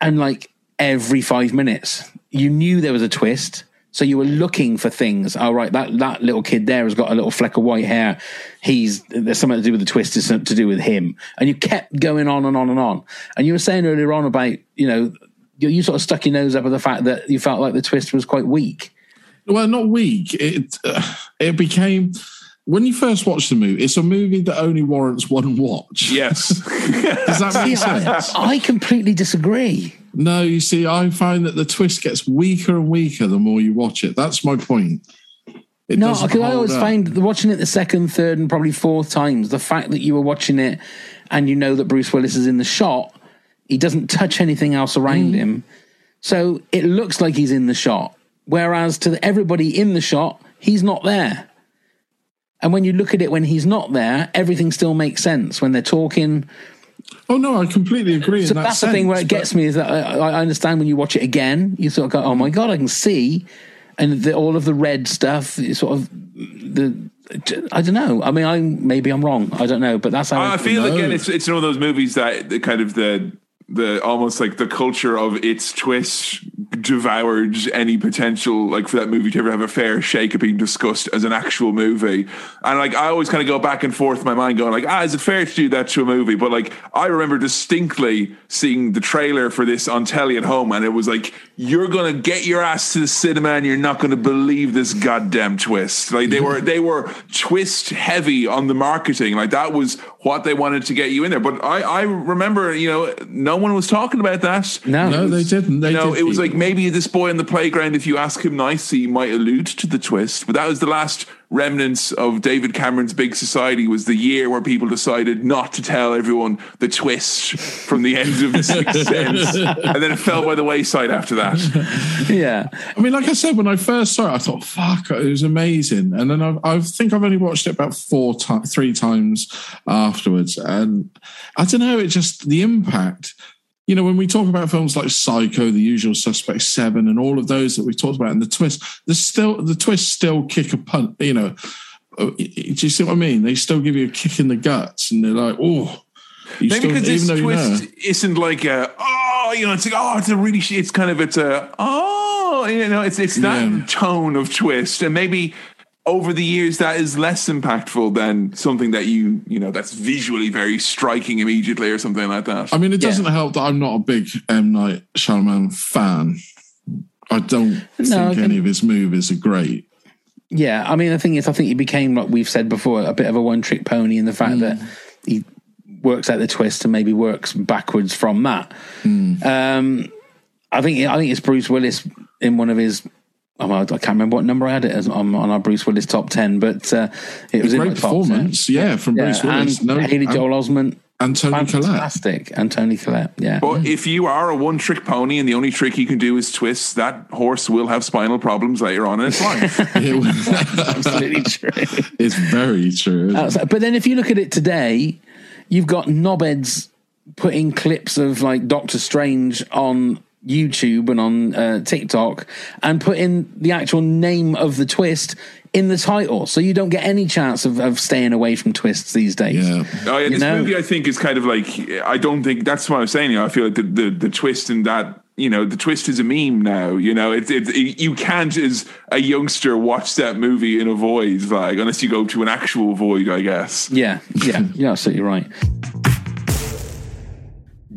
and like every five minutes, you knew there was a twist. So you were looking for things. Oh, right, that, that little kid there has got a little fleck of white hair. He's there's something to do with the twist. It's something to do with him. And you kept going on and on and on. And you were saying earlier on about you know you, you sort of stuck your nose up at the fact that you felt like the twist was quite weak. Well, not weak. It uh, it became when you first watch the movie. It's a movie that only warrants one watch. Yes. Does that make See, I, sense? I completely disagree. No, you see, I find that the twist gets weaker and weaker the more you watch it. That's my point. It no, because I always up. find watching it the second, third, and probably fourth times, the fact that you were watching it and you know that Bruce Willis is in the shot, he doesn't touch anything else Mm. around him. So it looks like he's in the shot. Whereas to everybody in the shot, he's not there. And when you look at it when he's not there, everything still makes sense when they're talking. Oh no, I completely agree. So in that that's the thing where it gets me is that I, I understand when you watch it again, you sort of go, "Oh my god, I can see," and the, all of the red stuff, is sort of the. I don't know. I mean, I maybe I'm wrong. I don't know, but that's how I feel again it's it's one of those movies that the kind of the the almost like the culture of its twist devoured any potential like for that movie to ever have a fair shake of being discussed as an actual movie. And like I always kind of go back and forth in my mind going like, ah, is it fair to do that to a movie? But like I remember distinctly seeing the trailer for this on telly at home and it was like, you're gonna get your ass to the cinema and you're not gonna believe this goddamn twist. Like they were they were twist heavy on the marketing. Like that was what they wanted to get you in there. But I, I remember, you know, no one was talking about that. No, No, they didn't. They you know, did it was keep like maybe this boy on the playground, if you ask him nicely, he might allude to the twist. But that was the last remnants of David Cameron's Big Society was the year where people decided not to tell everyone the twist from the end of the Sixth Sense. And then it fell by the wayside after that. yeah. I mean, like I said, when I first saw it, I thought, "Fuck, it was amazing." And then I, I think I've only watched it about four times, three times afterwards, and I don't know. It just the impact. You know, when we talk about films like Psycho, The Usual Suspect, Seven, and all of those that we talked about, and the twist, the still the twists still kick a punt. You know, uh, do you see what I mean? They still give you a kick in the guts, and they're like, "Oh." You Maybe still, because this though you twist know. isn't like a oh, you know, it's like oh, it's a really, it's kind of it's a oh, you know, it's it's that Yeah. tone of twist, and maybe over the years that is less impactful than something that you you know that's visually very striking immediately or something like that. I mean, it doesn't help that I'm not a big M Night Shyamalan fan. I don't No, think I any of his movies are great. Yeah, I mean, the thing is, I think he became, like we've said before, a bit of a one trick pony in the fact that he works out the twist and maybe works backwards from that. Um, I think I think it's Bruce Willis in one of his. Oh, I can't remember what number I had it as on, on our Bruce Willis top ten, but uh, it was A in great my top 10. performance, yeah, from Bruce Willis. And No, Haley and- Joel Osment, and Toni Collette. fantastic, and Toni Collette. Yeah, But if you are a one trick pony and the only trick you can do is twist, that horse will have spinal problems later on in its life. absolutely true. It's very true. isn't it? Outside- But then if you look at it today, you've got knobheads putting clips of like Doctor Strange on YouTube and on uh, TikTok and put in the actual name of the twist in the title. So you don't get any chance of, of staying away from twists these days. Yeah. Oh yeah, this know? movie I think is kind of like I don't think that's what I'm saying. You know, I feel like the, the the twist in that you know the twist is a meme now. You know, it's it, it, you can't as a youngster watch that movie in a void like unless you go to an actual void, I guess. Yeah, yeah, so you're absolutely right.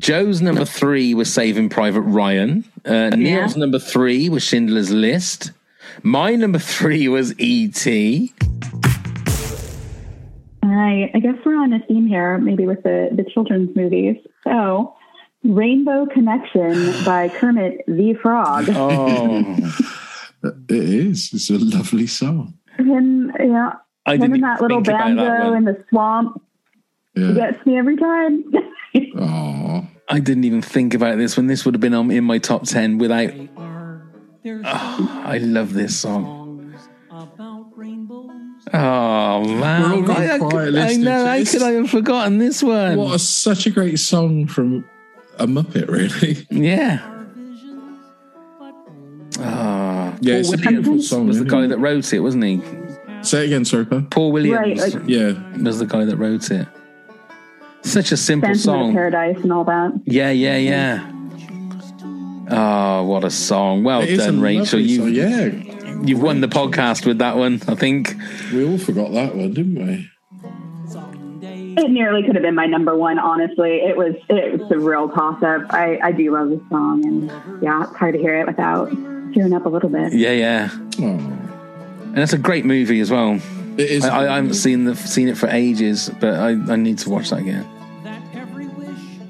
Jo's number three was Saving Private Ryan. Uh, Neil's number three was Schindler's List. My number three was E.T. I, I guess we're on a theme here, maybe with the, the children's movies. So, Rainbow Connection by Kermit the Frog. Oh, it is. It's a lovely song. Him, yeah, I him didn't and that little think about that banjo in the swamp Yeah. gets me every time. Oh, I didn't even think about this when this would have been on in my top 10 without. Oh, I love this song. Oh, man. We're all going I, I, could- I know. How could I have forgotten this one? what a, such a great song from a Muppet, really. Yeah. Ah, Yeah, Paul it's a beautiful song, was the guy it? that wrote it, wasn't he? Say it again, sorry, Paul Williams Right, like- Yeah. was the guy that wrote it. Such a simple Phantom of song. Paradise and all that. Yeah, yeah, yeah. Oh, what a song! Well It is a done, Rachel. You, yeah, you've won the podcast with that one. I think. We all forgot that one, didn't we? It nearly could have been my number one, honestly. It was it was a real toss up. I, I do love this song and yeah, it's hard to hear it without tearing up a little bit. Yeah, yeah. Oh. And it's a great movie as well. It is. I, I haven't seen the seen it for ages, but I, I need to watch that again.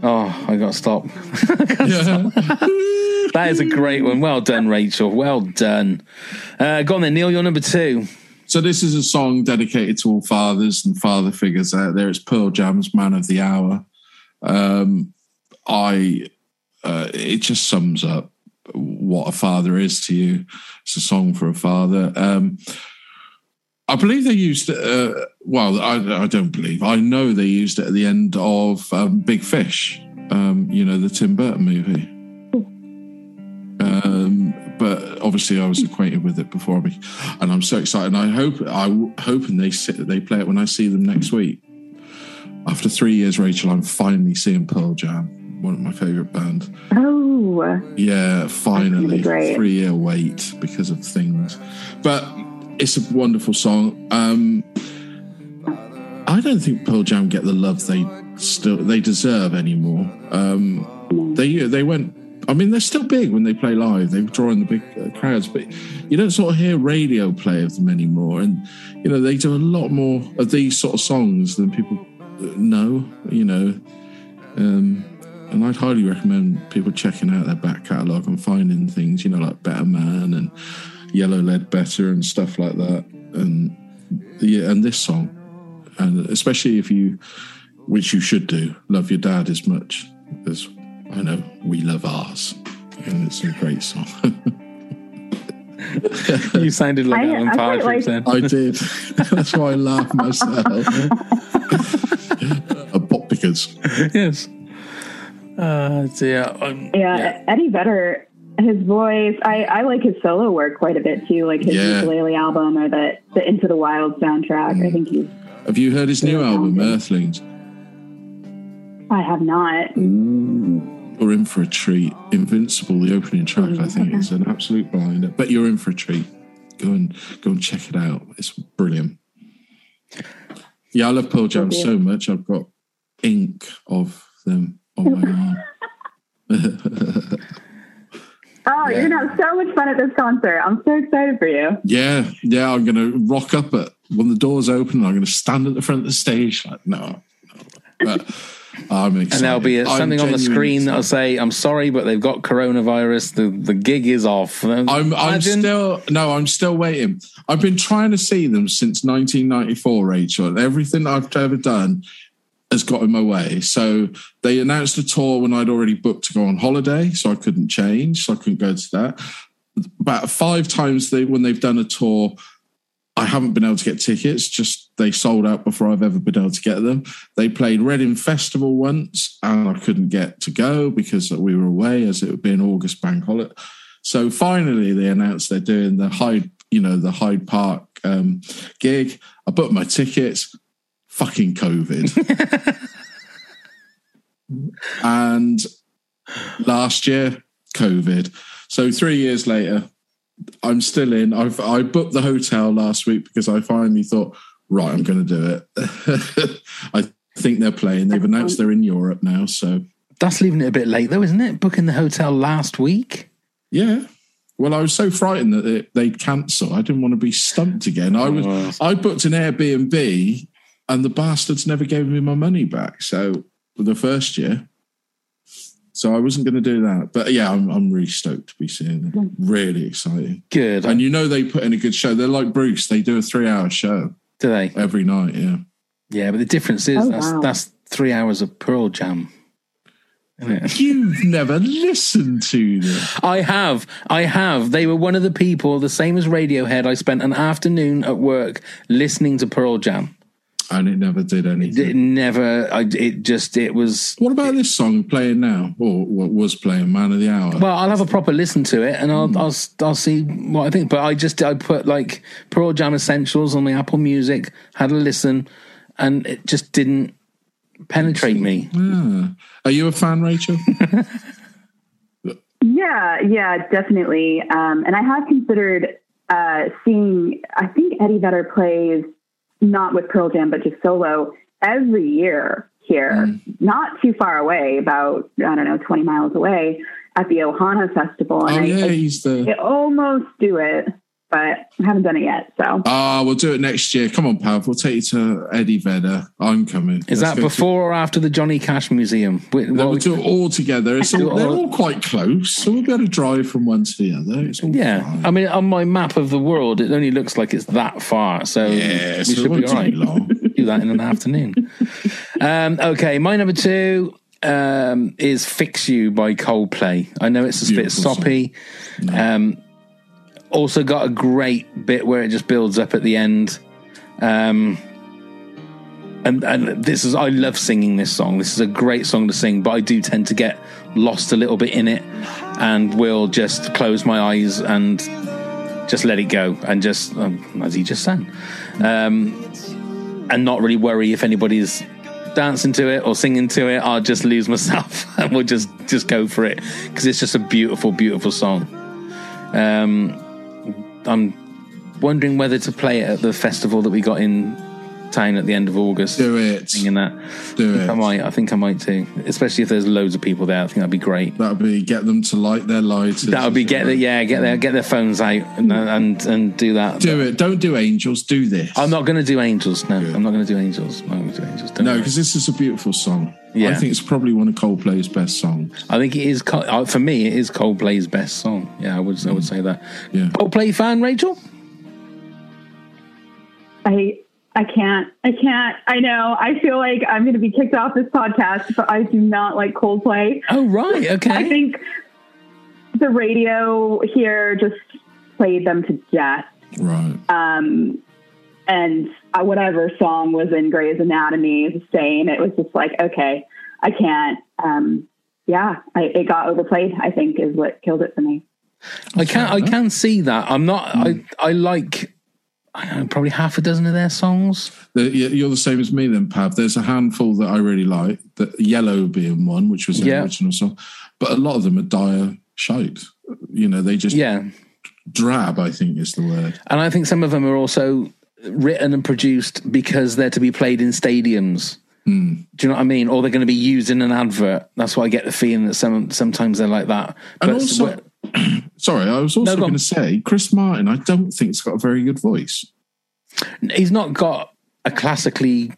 Oh, I got to stop. that is a great one. Well done, Rachel. Well done. Uh, go on then, Neil. You're number two. So this is a song dedicated to all fathers and father figures out there. It's Pearl Jam's "Man of the Hour." Um, I, uh, it just sums up what a father is to you. It's a song for a father. Um, I believe they used it. Uh, well, I, I don't believe. I know they used it at the end of um, Big Fish. Um, you know the Tim Burton movie. Um, but obviously, I was acquainted with it before me, and I'm so excited. And I hope I hoping they sit, they play it when I see them next week. After three years, Rachel, I'm finally seeing Pearl Jam, one of my favorite bands. Oh, Yeah, finally, three year wait because of things, but it's a wonderful song. Um, I don't think Pearl Jam get the love they still they deserve anymore. Um, they they went. I mean, they're still big when they play live. They draw in the big uh, crowds, but you don't sort of hear radio play of them anymore. And you know, they do a lot more of these sort of songs than people know. You know, um, and I'd highly recommend people checking out their back catalogue and finding things, you know, like Better Man and Yellow Ledbetter and stuff like that. And yeah, and this song, and especially if you, which you should do, love your dad as much as I know we love ours. And it's a great song. You sounded like I- Alan I Partridge like- then. I did. That's why I laugh myself. a pop because. yes. Uh, dear. Um, yeah, Eddie Vedder, his voice. I, I like his solo work quite a bit too, like his Yeah. ukulele album or the the Into the Wild soundtrack. I think he's. Have you heard his new album, Earthlings? I have not. You're in for a treat. Invincible, the opening track, I think, is an absolute blinder. But you're in for a treat. Go and go and check it out. It's brilliant. Yeah, I love Pearl Jam so much. I've got ink of them on my arm. Oh, you're gonna have so much fun at this concert. I'm so excited for you. yeah, yeah. I'm gonna rock up at when the doors open. I'm gonna stand at the front of the stage. Like, no, no. but I'm excited. And there'll be a, I'm something on the genuinely screen that'll say, "I'm sorry, but they've got coronavirus. The the gig is off." I'm, I'm still no, I'm still waiting. I've been trying to see them since 1994, Rachel. Everything I've ever done has got in my way. So they announced a tour when I'd already booked to go on holiday, so I couldn't change, so I couldn't go to that. About five times they when they've done a tour, I haven't been able to get tickets. Just they sold out before I've ever been able to get them. They played Reading Festival once, and I couldn't get to go because we were away, as it would be an August bank holiday. So finally, they announced they're doing the Hyde, you know, the Hyde Park um, gig. I booked my tickets. Fucking COVID. and last year, COVID. So three years later, I'm still in. I've I booked the hotel last week because I finally thought, right, I'm going to do it. I think they're playing. They've announced they're in Europe now, so That's leaving it a bit late, though, isn't it? Booking the hotel last week. Yeah. Well, I was so frightened that it, they'd cancel. I didn't want to be stumped again. I was. Oh, I booked an Airbnb, and the bastards never gave me my money back. So the first year, so I wasn't going to do that. But yeah, I'm, I'm really stoked to be seeing them. Mm. Really exciting. Good. And you know they put in a good show. They're like Bruce. They do a three-hour show. Do they every night? Yeah. Yeah, but the difference is Oh, that's wow. that's three hours of Pearl Jam. You've never listened to them. I have. I have. They were one of the people, the same as Radiohead. I spent an afternoon at work listening to Pearl Jam. And it never did anything. It never. I, it just. It was. What about this song playing now, or what was playing, "Man of the Hour"? Well, I'll have a proper listen to it, and I'll I'll I'll see what I think. But I just I put like Pearl Jam Essentials on the Apple Music, had a listen, and it just didn't penetrate me. Yeah. Are you a fan, Rachel? Yeah, yeah, definitely. Um, and I have considered uh, seeing. I think Eddie Vedder plays not with Pearl Jam, but just solo every year here, mm. not too far away, about I don't know, twenty miles away at the Ohana Festival. And Oh I, yeah, I, he's the. I almost do it, but I haven't done it yet. So Ah, we'll do it next year. Come on, Pav. We'll take you to Eddie Vedder. I'm coming. Is Let's that go to- before or after the Johnny Cash Museum? Wait, No, we'll we- do it all together. It's all, they're all- all quite close, so we'll be able to drive from one to the other. It's all Yeah, I mean, on my map of the world, it only looks like it's that far. So Yeah, we so should be won't all right. long. Do that in an afternoon. Um, okay, my number two um, is "Fix You" by Coldplay. I know it's a bit Beautiful song. soppy. Um, also got a great bit where it just builds up at the end. Um, and, and this is I love singing this song. This is a great song to sing, but I do tend to get lost a little bit in it, and will just close my eyes and just let it go, and just um, as he just sang, um, and not really worry if anybody's dancing to it or singing to it. I'll just lose myself, and we'll just just go for it because it's just a beautiful, beautiful song. Um, I'm wondering whether to play it at the festival that we got in town at the end of August. Do it. Singing that. Do I think it. I might. I think I might too. Especially if there's loads of people there. I think that'd be great. That'd be get them to light their lights. That would be get the, yeah get their get their phones out and and, and do that. Do it. Don't do angels. Do this. I'm not going to do angels. No, I'm not going to do angels. I'm not going to do angels. Don't No, because this is a beautiful song. Yeah. I think it's probably one of Coldplay's best songs. I think it is uh, for me. It is Coldplay's best song. Yeah, I would I would say that. Yeah. Coldplay fan, Rachel. I I can't. I can't. I know. I feel like I'm going to be kicked off this podcast, but I do not like Coldplay. Oh right, okay. I think the radio here just played them to death. Right. Um, and uh, whatever song was in Grey's Anatomy is the same. It was just like, okay, I can't. Um, yeah, I, it got overplayed. I think is what killed it for me. I can I can see that. I'm not. I I like. I don't know, probably half a dozen of their songs. You're the same as me then, Pav. There's a handful that I really like. The Yellow being one, which was Yeah. original song, but a lot of them are dire shite. You know, they just Yeah. drab. I think is the word. And I think some of them are also written and produced because they're to be played in stadiums. Hmm. Do you know what I mean? Or they're going to be used in an advert. That's why I get the feeling that some sometimes they're like that. And also, sorry, I was also No, going to say Chris Martin. I don't think he's got a very good voice. he's not got a classically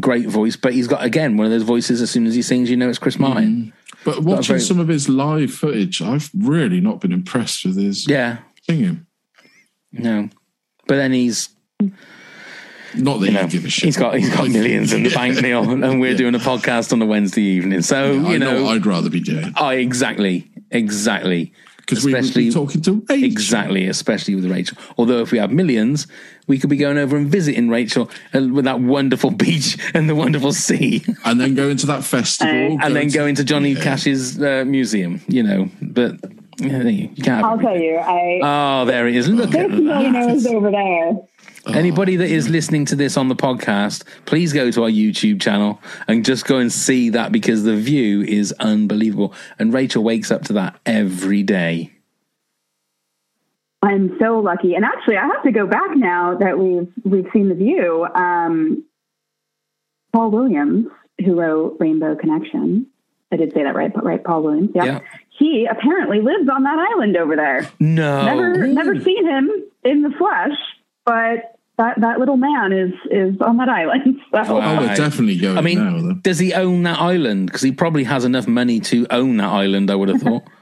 great voice, but he's got again one of those voices. As soon as he sings, you know it's Chris Martin. Mm. But Got a watching very- some of his live footage, I've really not been impressed with his Yeah, singing. no. But then he's Not that you you, know, give a shit. he's got he's got millions in the bank, Neil, and we're doing a podcast on a Wednesday evening. So Yeah, I you know, I'd rather be doing I exactly, exactly. because we would Especially- be talking to Rachel. Exactly, especially with Rachel. Although if we have millions, we could be going over and visiting Rachel uh, with that wonderful beach and the wonderful sea, and then go into that festival, and then to- go into Johnny Cash's uh, museum. You know, but you, know, you can't. Have I'll tell you, I Oh, there it is. Look there's at that. millionaires over there. Anybody that is listening to this on the podcast, please go to our YouTube channel and just go and see that because the view is unbelievable. And Rachel wakes up to that every day. I'm so lucky, and actually, I have to go back now that we've we've seen the view. Um, Paul Williams, who wrote Rainbow Connection, I did say that right, but right? Paul Williams. Yeah. Yeah. He apparently lives on that island over there. No. Never, never seen him in the flesh, but that, that little man is is on that island. So. Oh, we're definitely going I mean, now. Does he own that island? Because he probably has enough money to own that island. I would have thought.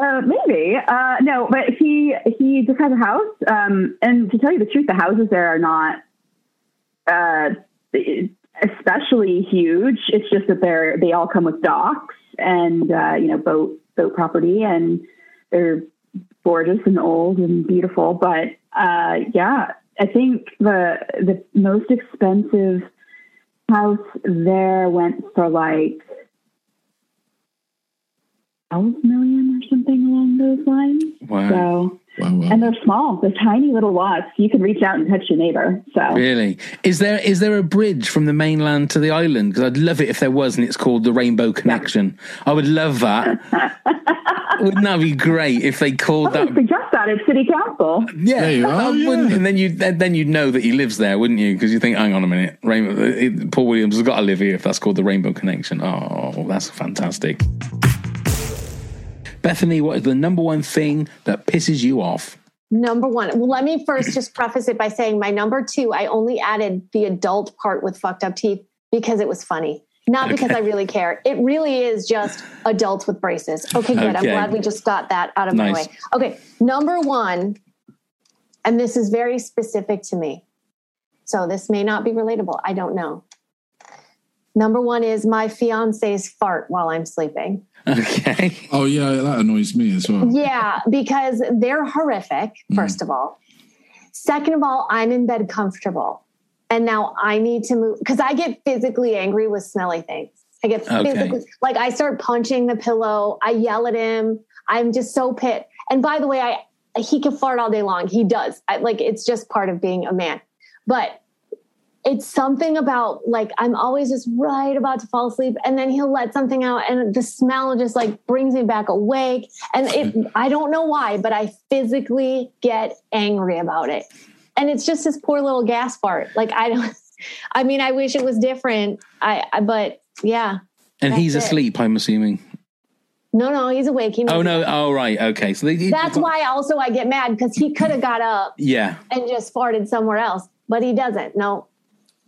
Uh, maybe. Uh, no, but he he just has a house. Um, and to tell you the truth, the houses there are not uh, especially huge. It's just that they're they all come with docks and uh, you know boat boat property, and they're gorgeous and old and beautiful. But uh, yeah, I think the the most expensive house there went for like twelve million or something along those lines. Wow. So, and they're small. They're tiny little lots. You can reach out and touch your neighbor. So, Really? Is there is there a bridge from the mainland to the island? Because I'd love it if there was, and it's called the Rainbow Connection. I would love that. Wouldn't that be great if they called that? suggest that at city council. Yeah, I wouldn't- and then you then, then you'd know that he lives there, wouldn't you? Because you think, hang on a minute, Rainbow, it, Paul Williams has got to live here if that's called the Rainbow Connection. Oh, that's fantastic. Bethany, what is the number one thing that pisses you off? Number one. Well, let me first just preface it by saying my number two, I only added the adult part with fucked up teeth because it was funny. Not because I really care. It really is just adults with braces. Okay, good. I'm glad we just got that out of my Nice. way. Okay, number one, and this is very specific to me. So this may not be relatable. I don't know. Number one is my fiance's fart while I'm sleeping. Okay. Oh yeah, that annoys me as well. Yeah, because they're horrific, mm-hmm. first of all. Second of all, I'm in bed comfortable. And now I need to move because I get physically angry with smelly things. I get Okay. physically like I start punching the pillow, I yell at him. I'm just so pit. And by the way, I he can fart all day long. He does. I, like it's just part of being a man. But it's something about like I'm always just right about to fall asleep, and then he'll let something out, and the smell just like brings me back awake. And it, hmm. I don't know why, but I physically get angry about it. And it's just this poor little gas fart. Like I don't. I mean, I wish it was different. I, I but yeah. And he's it. asleep, I'm assuming. No, no, he's awake. He Oh no! it. Oh right, okay. So they, That's why also I get mad because he could have got up yeah, and just farted somewhere else, but he doesn't. No.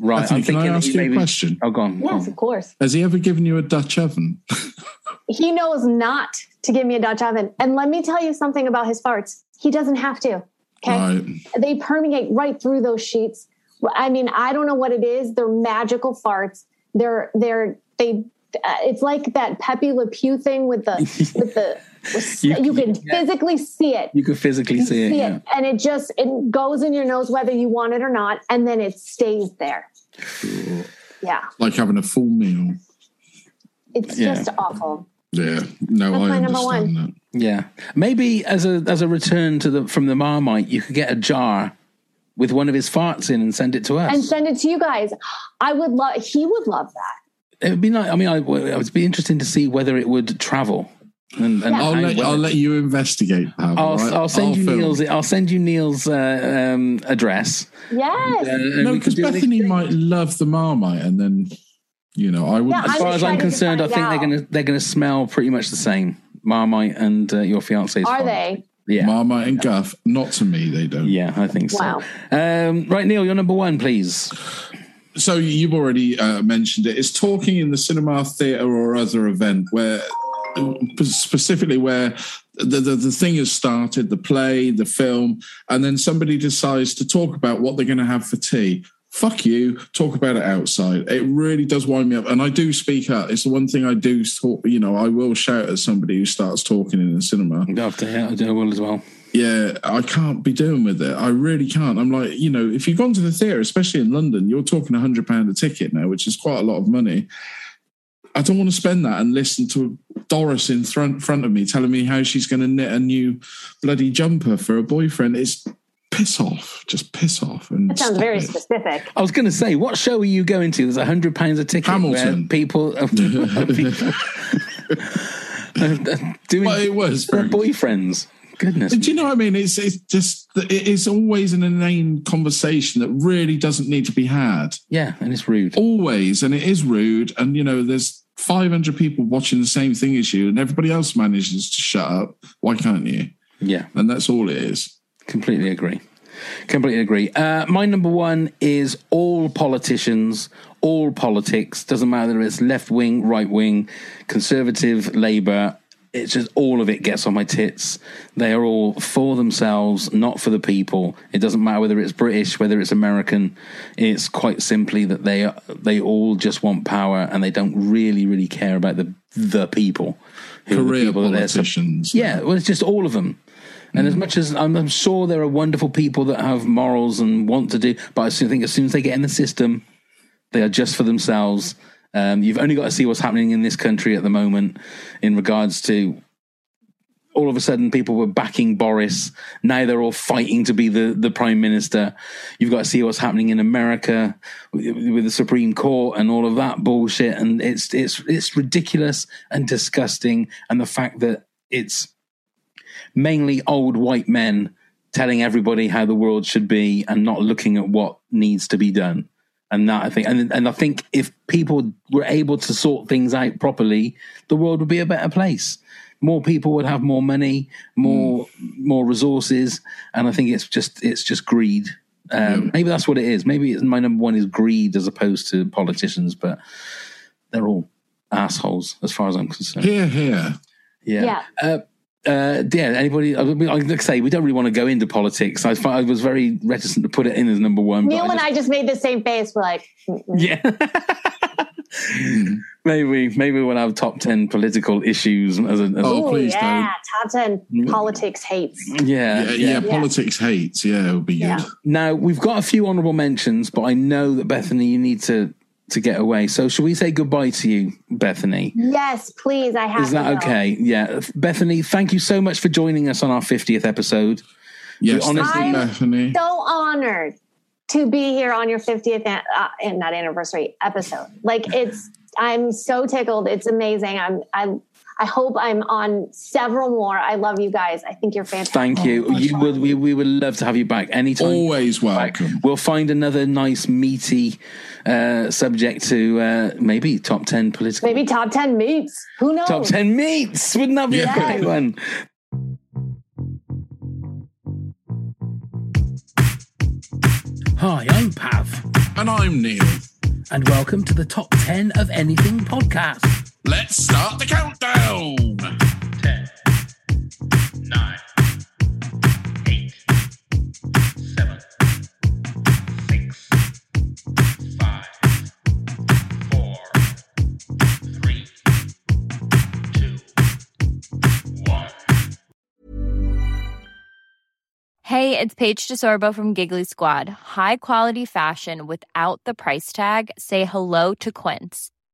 Right. Bethany, I'm can I ask he you a maybe- question? Oh, go on. go Yes, on. of course. Has he ever given you a Dutch oven? He knows not to give me a Dutch oven. And let me tell you something about his farts. He doesn't have to. Okay. Right. They permeate right through those sheets. I mean, I don't know what it is. They're magical farts. They're they're they. Uh, it's like that Pepe Le Pew thing with the with the. With, You- you, can physically see it. You can physically You see it. see yeah. it, and it just it goes in your nose whether you want it or not, and then it stays there. Yeah, Like having a full meal. it's Yeah. just awful. Yeah. No, That's I my number understand one. that. Yeah, maybe as a as a return to the from the Marmite, you could get a jar with one of his farts in and send it to us. And send it to you guys. I would love. He would love that. it would be nice. I mean, I, it would be interesting to see whether it would travel. And, and I'll let I'll let you investigate. Pam, I'll, all right? I'll send you film. Neil's. I'll send you Neil's uh, um, address. Yes. Uh, and No, because could Bethany might love the Marmite, and then you know I would. Yeah, As I'm far as I'm concerned, I find think they're gonna they're gonna smell pretty much the same. Marmite and uh, your fiance's. Are fart. they? Yeah. Marmite and Guff. Not to me, they don't. Yeah, I think so. Wow. Um, right, Neil, you're number one, please. So you've already uh, mentioned it. It's talking in the cinema, theatre, or other event where, specifically where the, the the thing has started, the play, the film, and then somebody decides to talk about what they're going to have for tea. Fuck you. Talk about it outside. It really does wind me up, and I do speak up. It's the one thing I do. Talk, you know, I will shout at somebody who starts talking in the cinema. After yeah, I do will as well. Yeah, I can't be doing with it. I really can't. I'm like, you know, if you've gone to the theatre, especially in London, you're talking a hundred pound a ticket now, which is quite a lot of money. I don't want to spend that and listen to Doris in front front of me telling me how she's going to knit a new bloody jumper for a boyfriend. It's piss off, just piss off. And That sounds very it. specific. I was going to say, what show are you going to? There's a hundred pounds a ticket. Hamilton. where People, people doing Well, it was for very- boyfriends. Goodness. Do you know what I mean? It's it's just it is always an inane conversation that really doesn't need to be had. Yeah, and it's rude. Always, and it is rude. And you know, there's 500 people watching the same thing as you, and everybody else manages to shut up. Why can't you? Yeah. And that's all it is. Completely agree. Completely agree. Uh, my number one is all politicians, all politics. Doesn't matter if it's left wing, right wing, conservative, Labour. It's just all of it gets on my tits. They are all for themselves, not for the people. It doesn't matter whether it's British, whether it's American. It's quite simply that they are, they all just want power and they don't really, really care about the the people. who are the Career people politicians. yeah, well, it's just all of them. And as mm. much as I'm, I'm sure there are wonderful people that have morals and want to do, but I think as soon as they get in the system, they are just for themselves. Um, you've only got to see what's happening in this country at the moment in regards to all of a sudden people were backing Boris. Now they're all fighting to be the, the prime minister. You've got to see what's happening in America with, with the Supreme Court and all of that bullshit. And it's, it's, it's ridiculous and disgusting. And the fact that it's mainly old white men telling everybody how the world should be and not looking at what needs to be done. And that I think, and and I think if people were able to sort things out properly, the world would be a better place. More people would have more money, more more resources, and I think it's just it's just greed. Um, Maybe that's what it is. Maybe it's, my number one is greed as opposed to politicians, but they're all assholes as far as I'm concerned. Here, here. Yeah. Yeah. Uh, uh, yeah. Anybody? I mean, like I say, we don't really want to go into politics. I, I was very reticent to put it in as number one. Neil I and just- I just made the same face. We're like, mm-mm. yeah. maybe maybe we'll have top ten political issues as a. As Oh, a Ooh, yeah, top ten politics hates. yeah, Yeah, yeah, politics hates. Yeah, it would be good. Now we've got a few honourable mentions, but I know that Bethany, you need to to get away. So shall we say goodbye to you, Bethany? Yes, please. I have. Is that to go. okay? Yeah, Bethany, thank you so much for joining us on our fiftieth episode. Yes, We honestly, I'm Bethany. so honored to be here on your 50th and uh, in that anniversary episode. Like it's, I'm so tickled. It's amazing. I'm, I, I hope I'm on several more. I love you guys. I think you're fantastic. Thank you. you would, we, we would love to have you back anytime. Always welcome. We'll find another nice meaty uh, subject to uh, maybe top ten political. Maybe top 10 meats. Who knows? Top ten meets. Wouldn't that be Yeah. a great one? Hi, I'm Pav. And I'm Neil. And welcome to the Top 10 of Anything podcast. Let's start the countdown. 10, 9, 8, 7, 6, 5, 4, 3, 2, 1. Hey, it's Paige DeSorbo from Giggly Squad. High quality fashion without the price tag. Say hello to Quince.